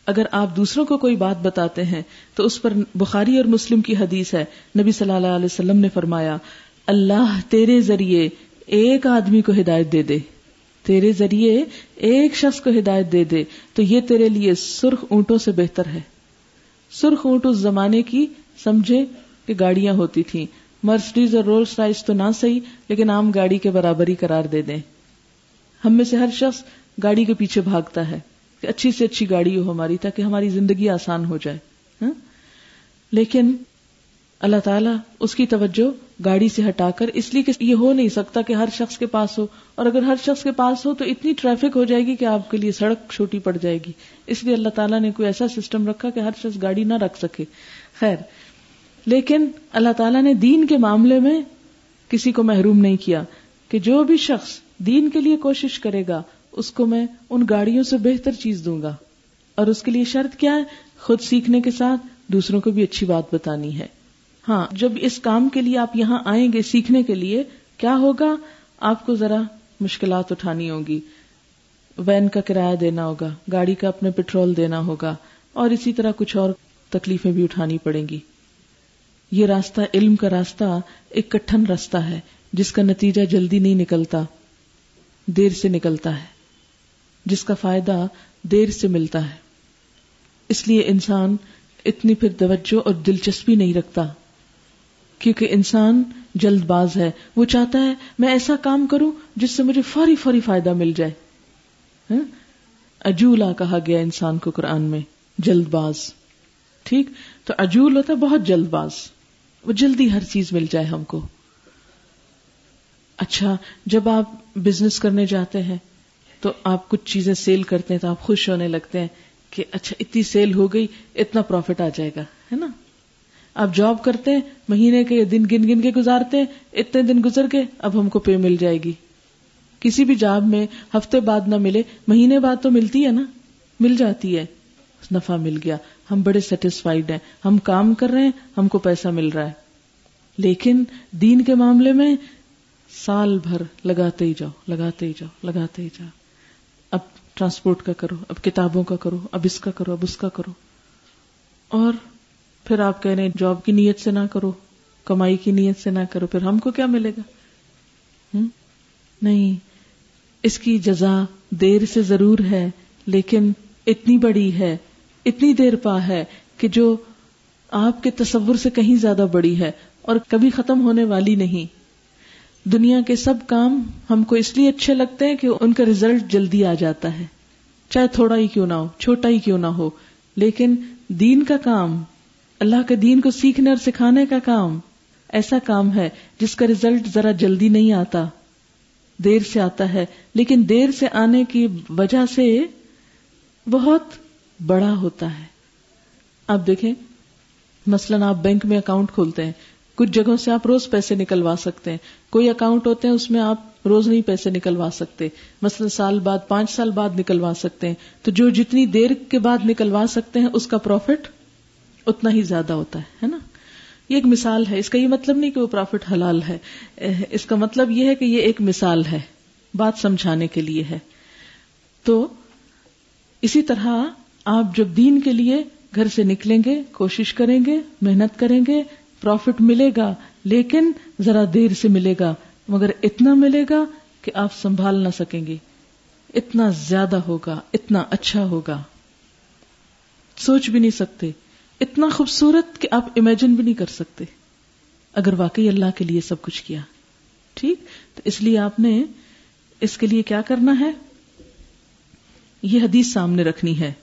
اگر آپ دوسروں کو کوئی بات بتاتے ہیں تو اس پر بخاری اور مسلم کی حدیث ہے۔ نبی صلی اللہ علیہ وسلم نے فرمایا، اللہ تیرے ذریعے ایک آدمی کو ہدایت دے دے۔ تیرے ذریعے ایک شخص کو ہدایت دے دے۔ تو یہ تیرے لیے سرخ اونٹوں سے بہتر ہے۔ سرخ اونٹ اس زمانے کی، سمجھے، کہ گاڑیاں ہوتی تھیں۔ مرسڈیز اور رولس رائس تو نہ صحیح، لیکن عام گاڑی کے برابر ہی قرار دے دیں۔ ہم میں سے ہر شخص گاڑی کے پیچھے بھاگتا ہے کہ اچھی سے اچھی گاڑی ہو ہماری تاکہ ہماری زندگی آسان ہو جائے ہاں؟ لیکن اللہ تعالیٰ اس کی توجہ گاڑی سے ہٹا کر اس لیے کہ یہ ہو نہیں سکتا کہ ہر شخص کے پاس ہو۔ اور اگر ہر شخص کے پاس ہو تو اتنی ٹریفک ہو جائے گی کہ آپ کے لیے سڑک چھوٹی پڑ جائے گی۔ اس لیے اللہ تعالیٰ نے کوئی ایسا سسٹم رکھا کہ ہر شخص گاڑی نہ رکھ سکے۔ خیر لیکن اللہ تعالیٰ نے دین کے معاملے میں کسی کو محروم نہیں کیا کہ جو بھی شخص دین کے لیے کوشش کرے گا، اس کو میں ان گاڑیوں سے بہتر چیز دوں گا۔ اور اس کے لیے شرط کیا ہے؟ خود سیکھنے کے ساتھ دوسروں کو بھی اچھی بات بتانی ہے۔ ہاں جب اس کام کے لیے آپ یہاں آئیں گے سیکھنے کے لیے، کیا ہوگا؟ آپ کو ذرا مشکلات اٹھانی ہوگی۔ وین کا کرایہ دینا ہوگا، گاڑی کا اپنے پٹرول دینا ہوگا، اور اسی طرح کچھ اور تکلیفیں بھی اٹھانی پڑیں گی۔ یہ راستہ علم کا راستہ ایک کٹھن راستہ ہے جس کا نتیجہ جلدی نہیں نکلتا، دیر سے نکلتا ہے، جس کا فائدہ دیر سے ملتا ہے۔ اس لیے انسان اتنی پھر توجہ اور دلچسپی نہیں رکھتا، کیونکہ انسان جلد باز ہے۔ وہ چاہتا ہے، میں ایسا کام کروں جس سے مجھے فوری فوری فائدہ مل جائے۔ ہاں؟ اجولا کہا گیا انسان کو قرآن میں، جلد باز۔ ٹھیک؟ تو اجول ہوتا ہے بہت جلد باز۔ وہ جلدی ہر چیز مل جائے ہم کو۔ اچھا جب آپ بزنس کرنے جاتے ہیں تو آپ کچھ چیزیں سیل کرتے ہیں تو آپ خوش ہونے لگتے ہیں کہ اچھا اتنی سیل ہو گئی، اتنا پروفٹ آ جائے گا، ہے نا؟ آپ جاب کرتے ہیں، مہینے کے دن گن گن کے گزارتے ہیں، اتنے دن گزر گئے اب ہم کو پے مل جائے گی۔ کسی بھی جاب میں ہفتے بعد نہ ملے، مہینے بعد تو ملتی ہے نا؟ مل جاتی ہے۔ نفع مل گیا۔ ہم بڑے سیٹسفائیڈ ہیں۔ ہم کام کر رہے ہیں، ہم کو پیسہ مل رہا ہے۔ لیکن دین کے معاملے میں سال بھر لگاتے ہی جاؤ، لگاتے ہی جاؤ، لگاتے ہی جاؤ۔ اب ٹرانسپورٹ کا کرو، اب کتابوں کا کرو، اب اس کا کرو، اب اس کا کرو۔ اور پھر آپ کہہ رہے ہیں جاب کی نیت سے نہ کرو، کمائی کی نیت سے نہ کرو، پھر ہم کو کیا ملے گا؟ نہیں۔ اس کی جزا دیر سے ضرور ہے، لیکن اتنی بڑی ہے۔ اتنی دیر پا ہے کہ جو آپ کے تصور سے کہیں زیادہ بڑی ہے اور کبھی ختم ہونے والی نہیں۔ دنیا کے سب کام ہم کو اس لیے اچھے لگتے ہیں کہ ان کا ریزلٹ جلدی آ جاتا ہے۔ چاہے تھوڑا ہی کیوں نہ ہو، چھوٹا ہی کیوں نہ ہو، لیکن دین کا کام، اللہ کے دین کو سیکھنے اور سکھانے کا کام، ایسا کام ہے جس کا ریزلٹ ذرا جلدی نہیں آتا۔ دیر سے آتا ہے، لیکن دیر سے آنے کی وجہ سے بہت بڑا ہوتا ہے۔ آپ دیکھیں، مثلا آپ بینک میں اکاؤنٹ کھولتے ہیں، کچھ جگہوں سے آپ روز پیسے نکلوا سکتے ہیں۔ کوئی اکاؤنٹ ہوتے ہیں، اس میں آپ روز نہیں پیسے نکلوا سکتے۔ مثلا سال بعد، پانچ سال بعد نکلوا سکتے ہیں۔ تو جو جتنی دیر کے بعد نکلوا سکتے ہیں، اس کا پروفٹ اتنا ہی زیادہ ہوتا ہے نا؟ یہ ایک مثال ہے۔ اس کا یہ مطلب نہیں کہ وہ پروفٹ حلال ہے۔ اس کا مطلب یہ ہے کہ یہ ایک مثال ہے، بات سمجھانے کے لیے ہے۔ تو اسی طرح آپ جب دین کے لیے گھر سے نکلیں گے، کوشش کریں گے، محنت کریں گے پروفٹ ملے گا، لیکن ذرا دیر سے ملے گا، مگر اتنا ملے گا کہ آپ سنبھال نہ سکیں گے۔ اتنا زیادہ ہوگا، اتنا اچھا ہوگا۔ سوچ بھی نہیں سکتے۔ اتنا خوبصورت کہ آپ امیجن بھی نہیں کر سکتے۔ اگر واقعی اللہ کے لیے سب کچھ کیا۔ ٹھیک؟ تو اس لیے آپ نے اس کے لیے کیا کرنا ہے؟ یہ حدیث سامنے رکھنی ہے۔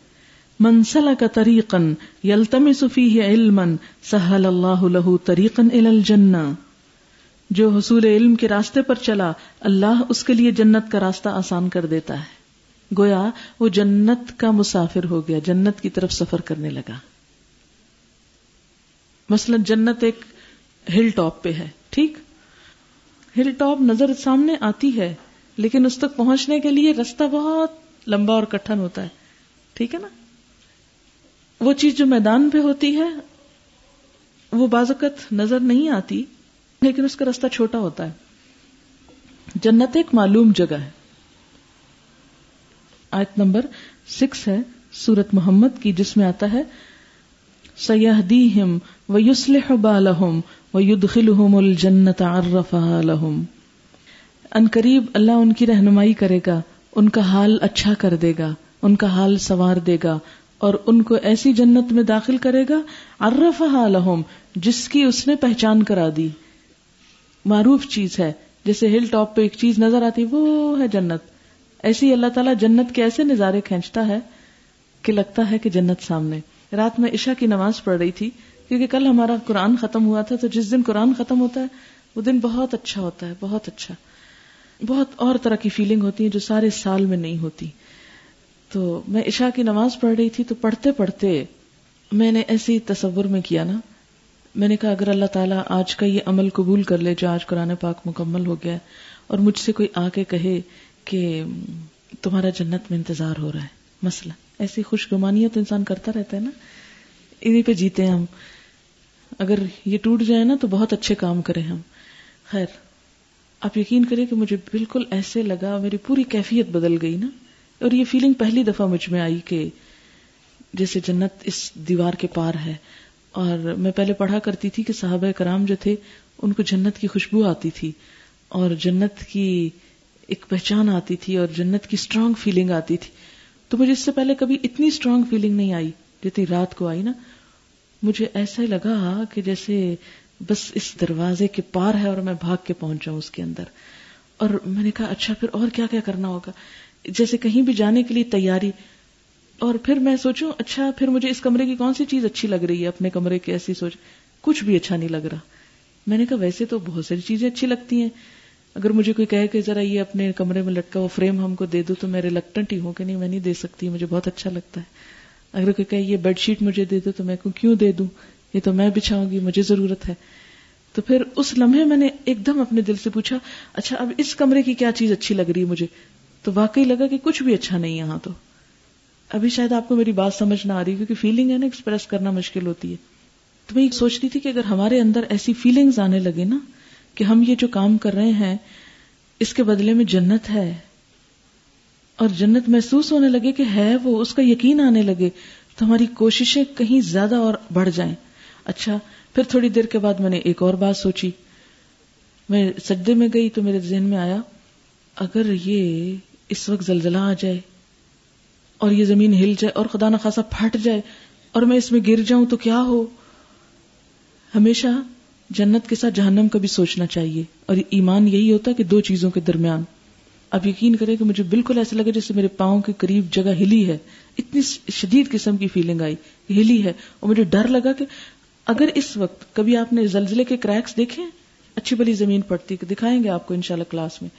منسل کا تریقن یلتم صفی علم سہل اللہ لہو تریقن الجنہ جو حصول علم کے راستے پر چلا، اللہ اس کے لیے جنت کا راستہ آسان کر دیتا ہے۔ گویا وہ جنت کا مسافر ہو گیا، جنت کی طرف سفر کرنے لگا۔ مثلا جنت ایک ہل ٹاپ پہ ہے، ٹھیک؟ ہل ٹاپ نظر سامنے آتی ہے، لیکن اس تک پہنچنے کے لیے رستہ بہت لمبا اور کٹھن ہوتا ہے۔ ٹھیک ہے نا؟ وہ چیز جو میدان پہ ہوتی ہے، وہ بازوقت نظر نہیں آتی، لیکن اس کا رستہ چھوٹا ہوتا ہے۔ جنت ایک معلوم جگہ ہے۔ آیت نمبر سکس ہے، سورت محمد کی، جس میں آتا ہے سیاحدیم و یوسلح بالحم و یدخلحم الجنت لہم ان قریب اللہ ان کی رہنمائی کرے گا، ان کا حال اچھا کر دے گا، ان کا حال سوار دے گا۔ اور ان کو ایسی جنت میں داخل کرے گا ارف لہم، جس کی اس نے پہچان کرا دی۔ معروف چیز ہے، جیسے ہل ٹاپ پہ ایک چیز نظر آتی، وہ ہے جنت۔ ایسی اللہ تعالیٰ جنت کے ایسے نظارے کھینچتا ہے کہ لگتا ہے کہ جنت سامنے۔ رات میں عشاء کی نماز پڑھ رہی تھی، کیونکہ کل ہمارا قرآن ختم ہوا تھا، تو جس دن قرآن ختم ہوتا ہے، وہ دن بہت اچھا ہوتا ہے، بہت اچھا۔ بہت اور طرح کی فیلنگ ہوتی ہے جو سارے سال میں نہیں ہوتی۔ تو میں عشاء کی نماز پڑھ رہی تھی تو پڑھتے پڑھتے میں نے ایسی تصور میں کیا نا۔ میں نے کہا، اگر اللہ تعالیٰ آج کا یہ عمل قبول کر لے، جو آج قرآن پاک مکمل ہو گیا اور مجھ سے کوئی آ کے کہے کہ تمہارا جنت میں انتظار ہو رہا ہے مسئلہ ایسی خوش گمانی تو انسان کرتا رہتا ہے نا۔ انہیں پہ جیتے ہیں ہم۔ اگر یہ ٹوٹ جائے نا تو بہت اچھے کام کریں ہم۔ خیر، آپ یقین کریں کہ مجھے بالکل ایسے لگا، میری پوری کیفیت بدل گئی نا۔ اور یہ فیلنگ پہلی دفعہ مجھ میں آئی کہ جیسے جنت اس دیوار کے پار ہے۔ اور میں پہلے پڑھا کرتی تھی کہ صحابہ کرام جو تھے، ان کو جنت کی خوشبو آتی تھی اور جنت کی ایک پہچان آتی تھی اور جنت کی اسٹرانگ فیلنگ آتی تھی۔ تو مجھے اس سے پہلے کبھی اتنی اسٹرانگ فیلنگ نہیں آئی جتنی رات کو آئی نا۔ مجھے ایسا لگا کہ جیسے بس اس دروازے کے پار ہے اور میں بھاگ کے پہنچ جاؤں اس کے اندر۔ اور میں نے کہا اچھا پھر اور کیا کیا کرنا ہوگا؟ جیسے کہیں بھی جانے کے لیے تیاری۔ اور پھر میں سوچوں اچھا پھر مجھے اس کمرے کی کون سی چیز اچھی لگ رہی ہے؟ اپنے کمرے کی ایسی سوچ۔ کچھ بھی اچھا نہیں لگ رہا۔ میں نے کہا، ویسے تو بہت ساری چیزیں اچھی لگتی ہیں۔ اگر مجھے کوئی کہے کہ ذرا یہ اپنے کمرے میں لٹکا وہ فریم ہم کو دے دو، تو میں ریلیکٹنٹ ہی ہوں کہ نہیں، میں نہیں دے سکتی، مجھے بہت اچھا لگتا ہے۔ اگر کوئی کہے، یہ بیڈ شیٹ مجھے دے دو، تو میں کیوں دے دوں؟ یہ تو میں بچھاؤں گی، مجھے ضرورت ہے۔ تو پھر اس لمحے میں نے ایک دم اپنے دل سے پوچھا اچھا اب اس کمرے کی کیا چیز اچھی لگ رہی ہے مجھے؟ تو واقعی لگا کہ کچھ بھی اچھا نہیں یہاں تو۔ ابھی شاید آپ کو میری بات سمجھ نہ آ رہی کیونکہ فیلنگ ہے نا ایکسپریس کرنا مشکل ہوتی ہے۔ تو میں سوچ رہی تھی کہ اگر ہمارے اندر ایسی فیلنگز آنے لگے نا کہ ہم یہ جو کام کر رہے ہیں، اس کے بدلے میں جنت ہے۔ اور جنت محسوس ہونے لگے کہ ہے وہ، اس کا یقین آنے لگے۔ تو ہماری کوششیں کہیں زیادہ اور بڑھ جائیں۔ اچھا پھر تھوڑی دیر کے بعد میں نے ایک اور بات سوچی۔ میں سجدے میں گئی تو میرے ذہن میں آیا، اگر یہ اس وقت زلزلہ آ جائے اور یہ زمین ہل جائے اور خدا نخواصہ پھٹ جائے اور میں اس میں گر جاؤں تو کیا ہو؟ ہمیشہ جنت کے ساتھ جہنم کا بھی سوچنا چاہیے اور ایمان یہی ہوتا ہے کہ دو چیزوں کے درمیان۔ اب یقین کریں کہ مجھے بالکل ایسا لگا جیسے میرے پاؤں کے قریب جگہ ہلی ہے۔ اتنی شدید قسم کی فیلنگ آئی ہلی ہے اور مجھے ڈر لگا کہ اگر اس وقت کبھی آپ نے زلزلے کے کریکس دیکھے، اچھی بلی زمین پڑتی، دکھائیں گے آپ کو انشاءاللہ کلاس میں۔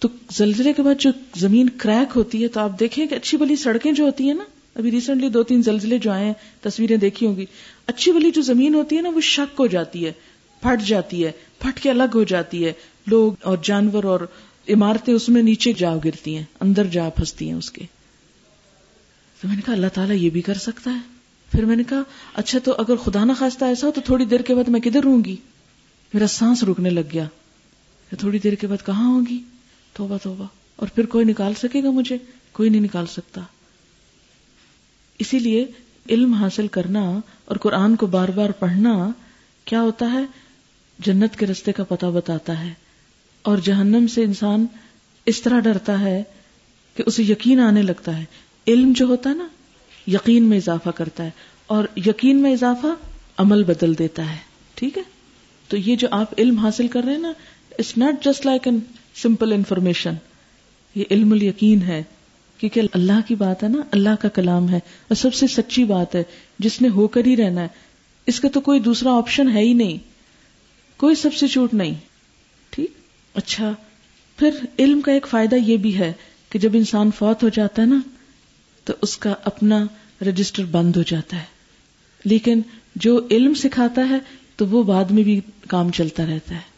تو زلزلے کے بعد جو زمین کریک ہوتی ہے تو آپ دیکھیں کہ اچھی بلی سڑکیں جو ہوتی ہیں نا، ابھی ریسنٹلی دو تین زلزلے جو آئے ہیں، تصویریں دیکھی ہوں گی۔ اچھی بلی جو زمین ہوتی ہے نا، وہ شک ہو جاتی ہے، پھٹ جاتی ہے، پھٹ کے الگ ہو جاتی ہے۔ لوگ اور جانور اور عمارتیں اس میں نیچے جا گرتی ہیں، اندر جا پھنستی ہیں اس کے۔ تو میں نے کہا، اللہ تعالیٰ یہ بھی کر سکتا ہے۔ پھر میں نے کہا اچھا تو اگر خدا نہ خواستہ ایسا ہو تو تھوڑی دیر کے بعد میں کدھر رہوں گی؟ میرا سانس رکنے لگ گیا۔ تھوڑی دیر کے بعد کہاں ہوگی توبہ توبہ۔ اور پھر کوئی نکال سکے گا مجھے؟ کوئی نہیں نکال سکتا۔ اسی لیے علم حاصل کرنا اور قرآن کو بار بار پڑھنا کیا ہوتا ہے؟ جنت کے رستے کا پتہ بتاتا ہے۔ اور جہنم سے انسان اس طرح ڈرتا ہے کہ اسے یقین آنے لگتا ہے۔ علم جو ہوتا ہے نا، یقین میں اضافہ کرتا ہے۔ اور یقین میں اضافہ عمل بدل دیتا ہے۔ ٹھیک ہے؟ تو یہ جو آپ علم حاصل کر رہے ہیں نا it's not just like an simple information یہ علم الیقین ہے، کیونکہ اللہ کی بات ہے نا، اللہ کا کلام ہے۔ اور سب سے سچی بات ہے، جس نے ہو کر ہی رہنا ہے۔ اس کا تو کوئی دوسرا آپشن ہے ہی نہیں۔ کوئی سبسٹیچیوٹ نہیں۔ ٹھیک؟ اچھا۔ پھر علم کا ایک فائدہ یہ بھی ہے کہ جب انسان فوت ہو جاتا ہے نا، تو اس کا اپنا رجسٹر بند ہو جاتا ہے۔ لیکن جو علم سکھاتا ہے، تو وہ بعد میں بھی کام چلتا رہتا ہے۔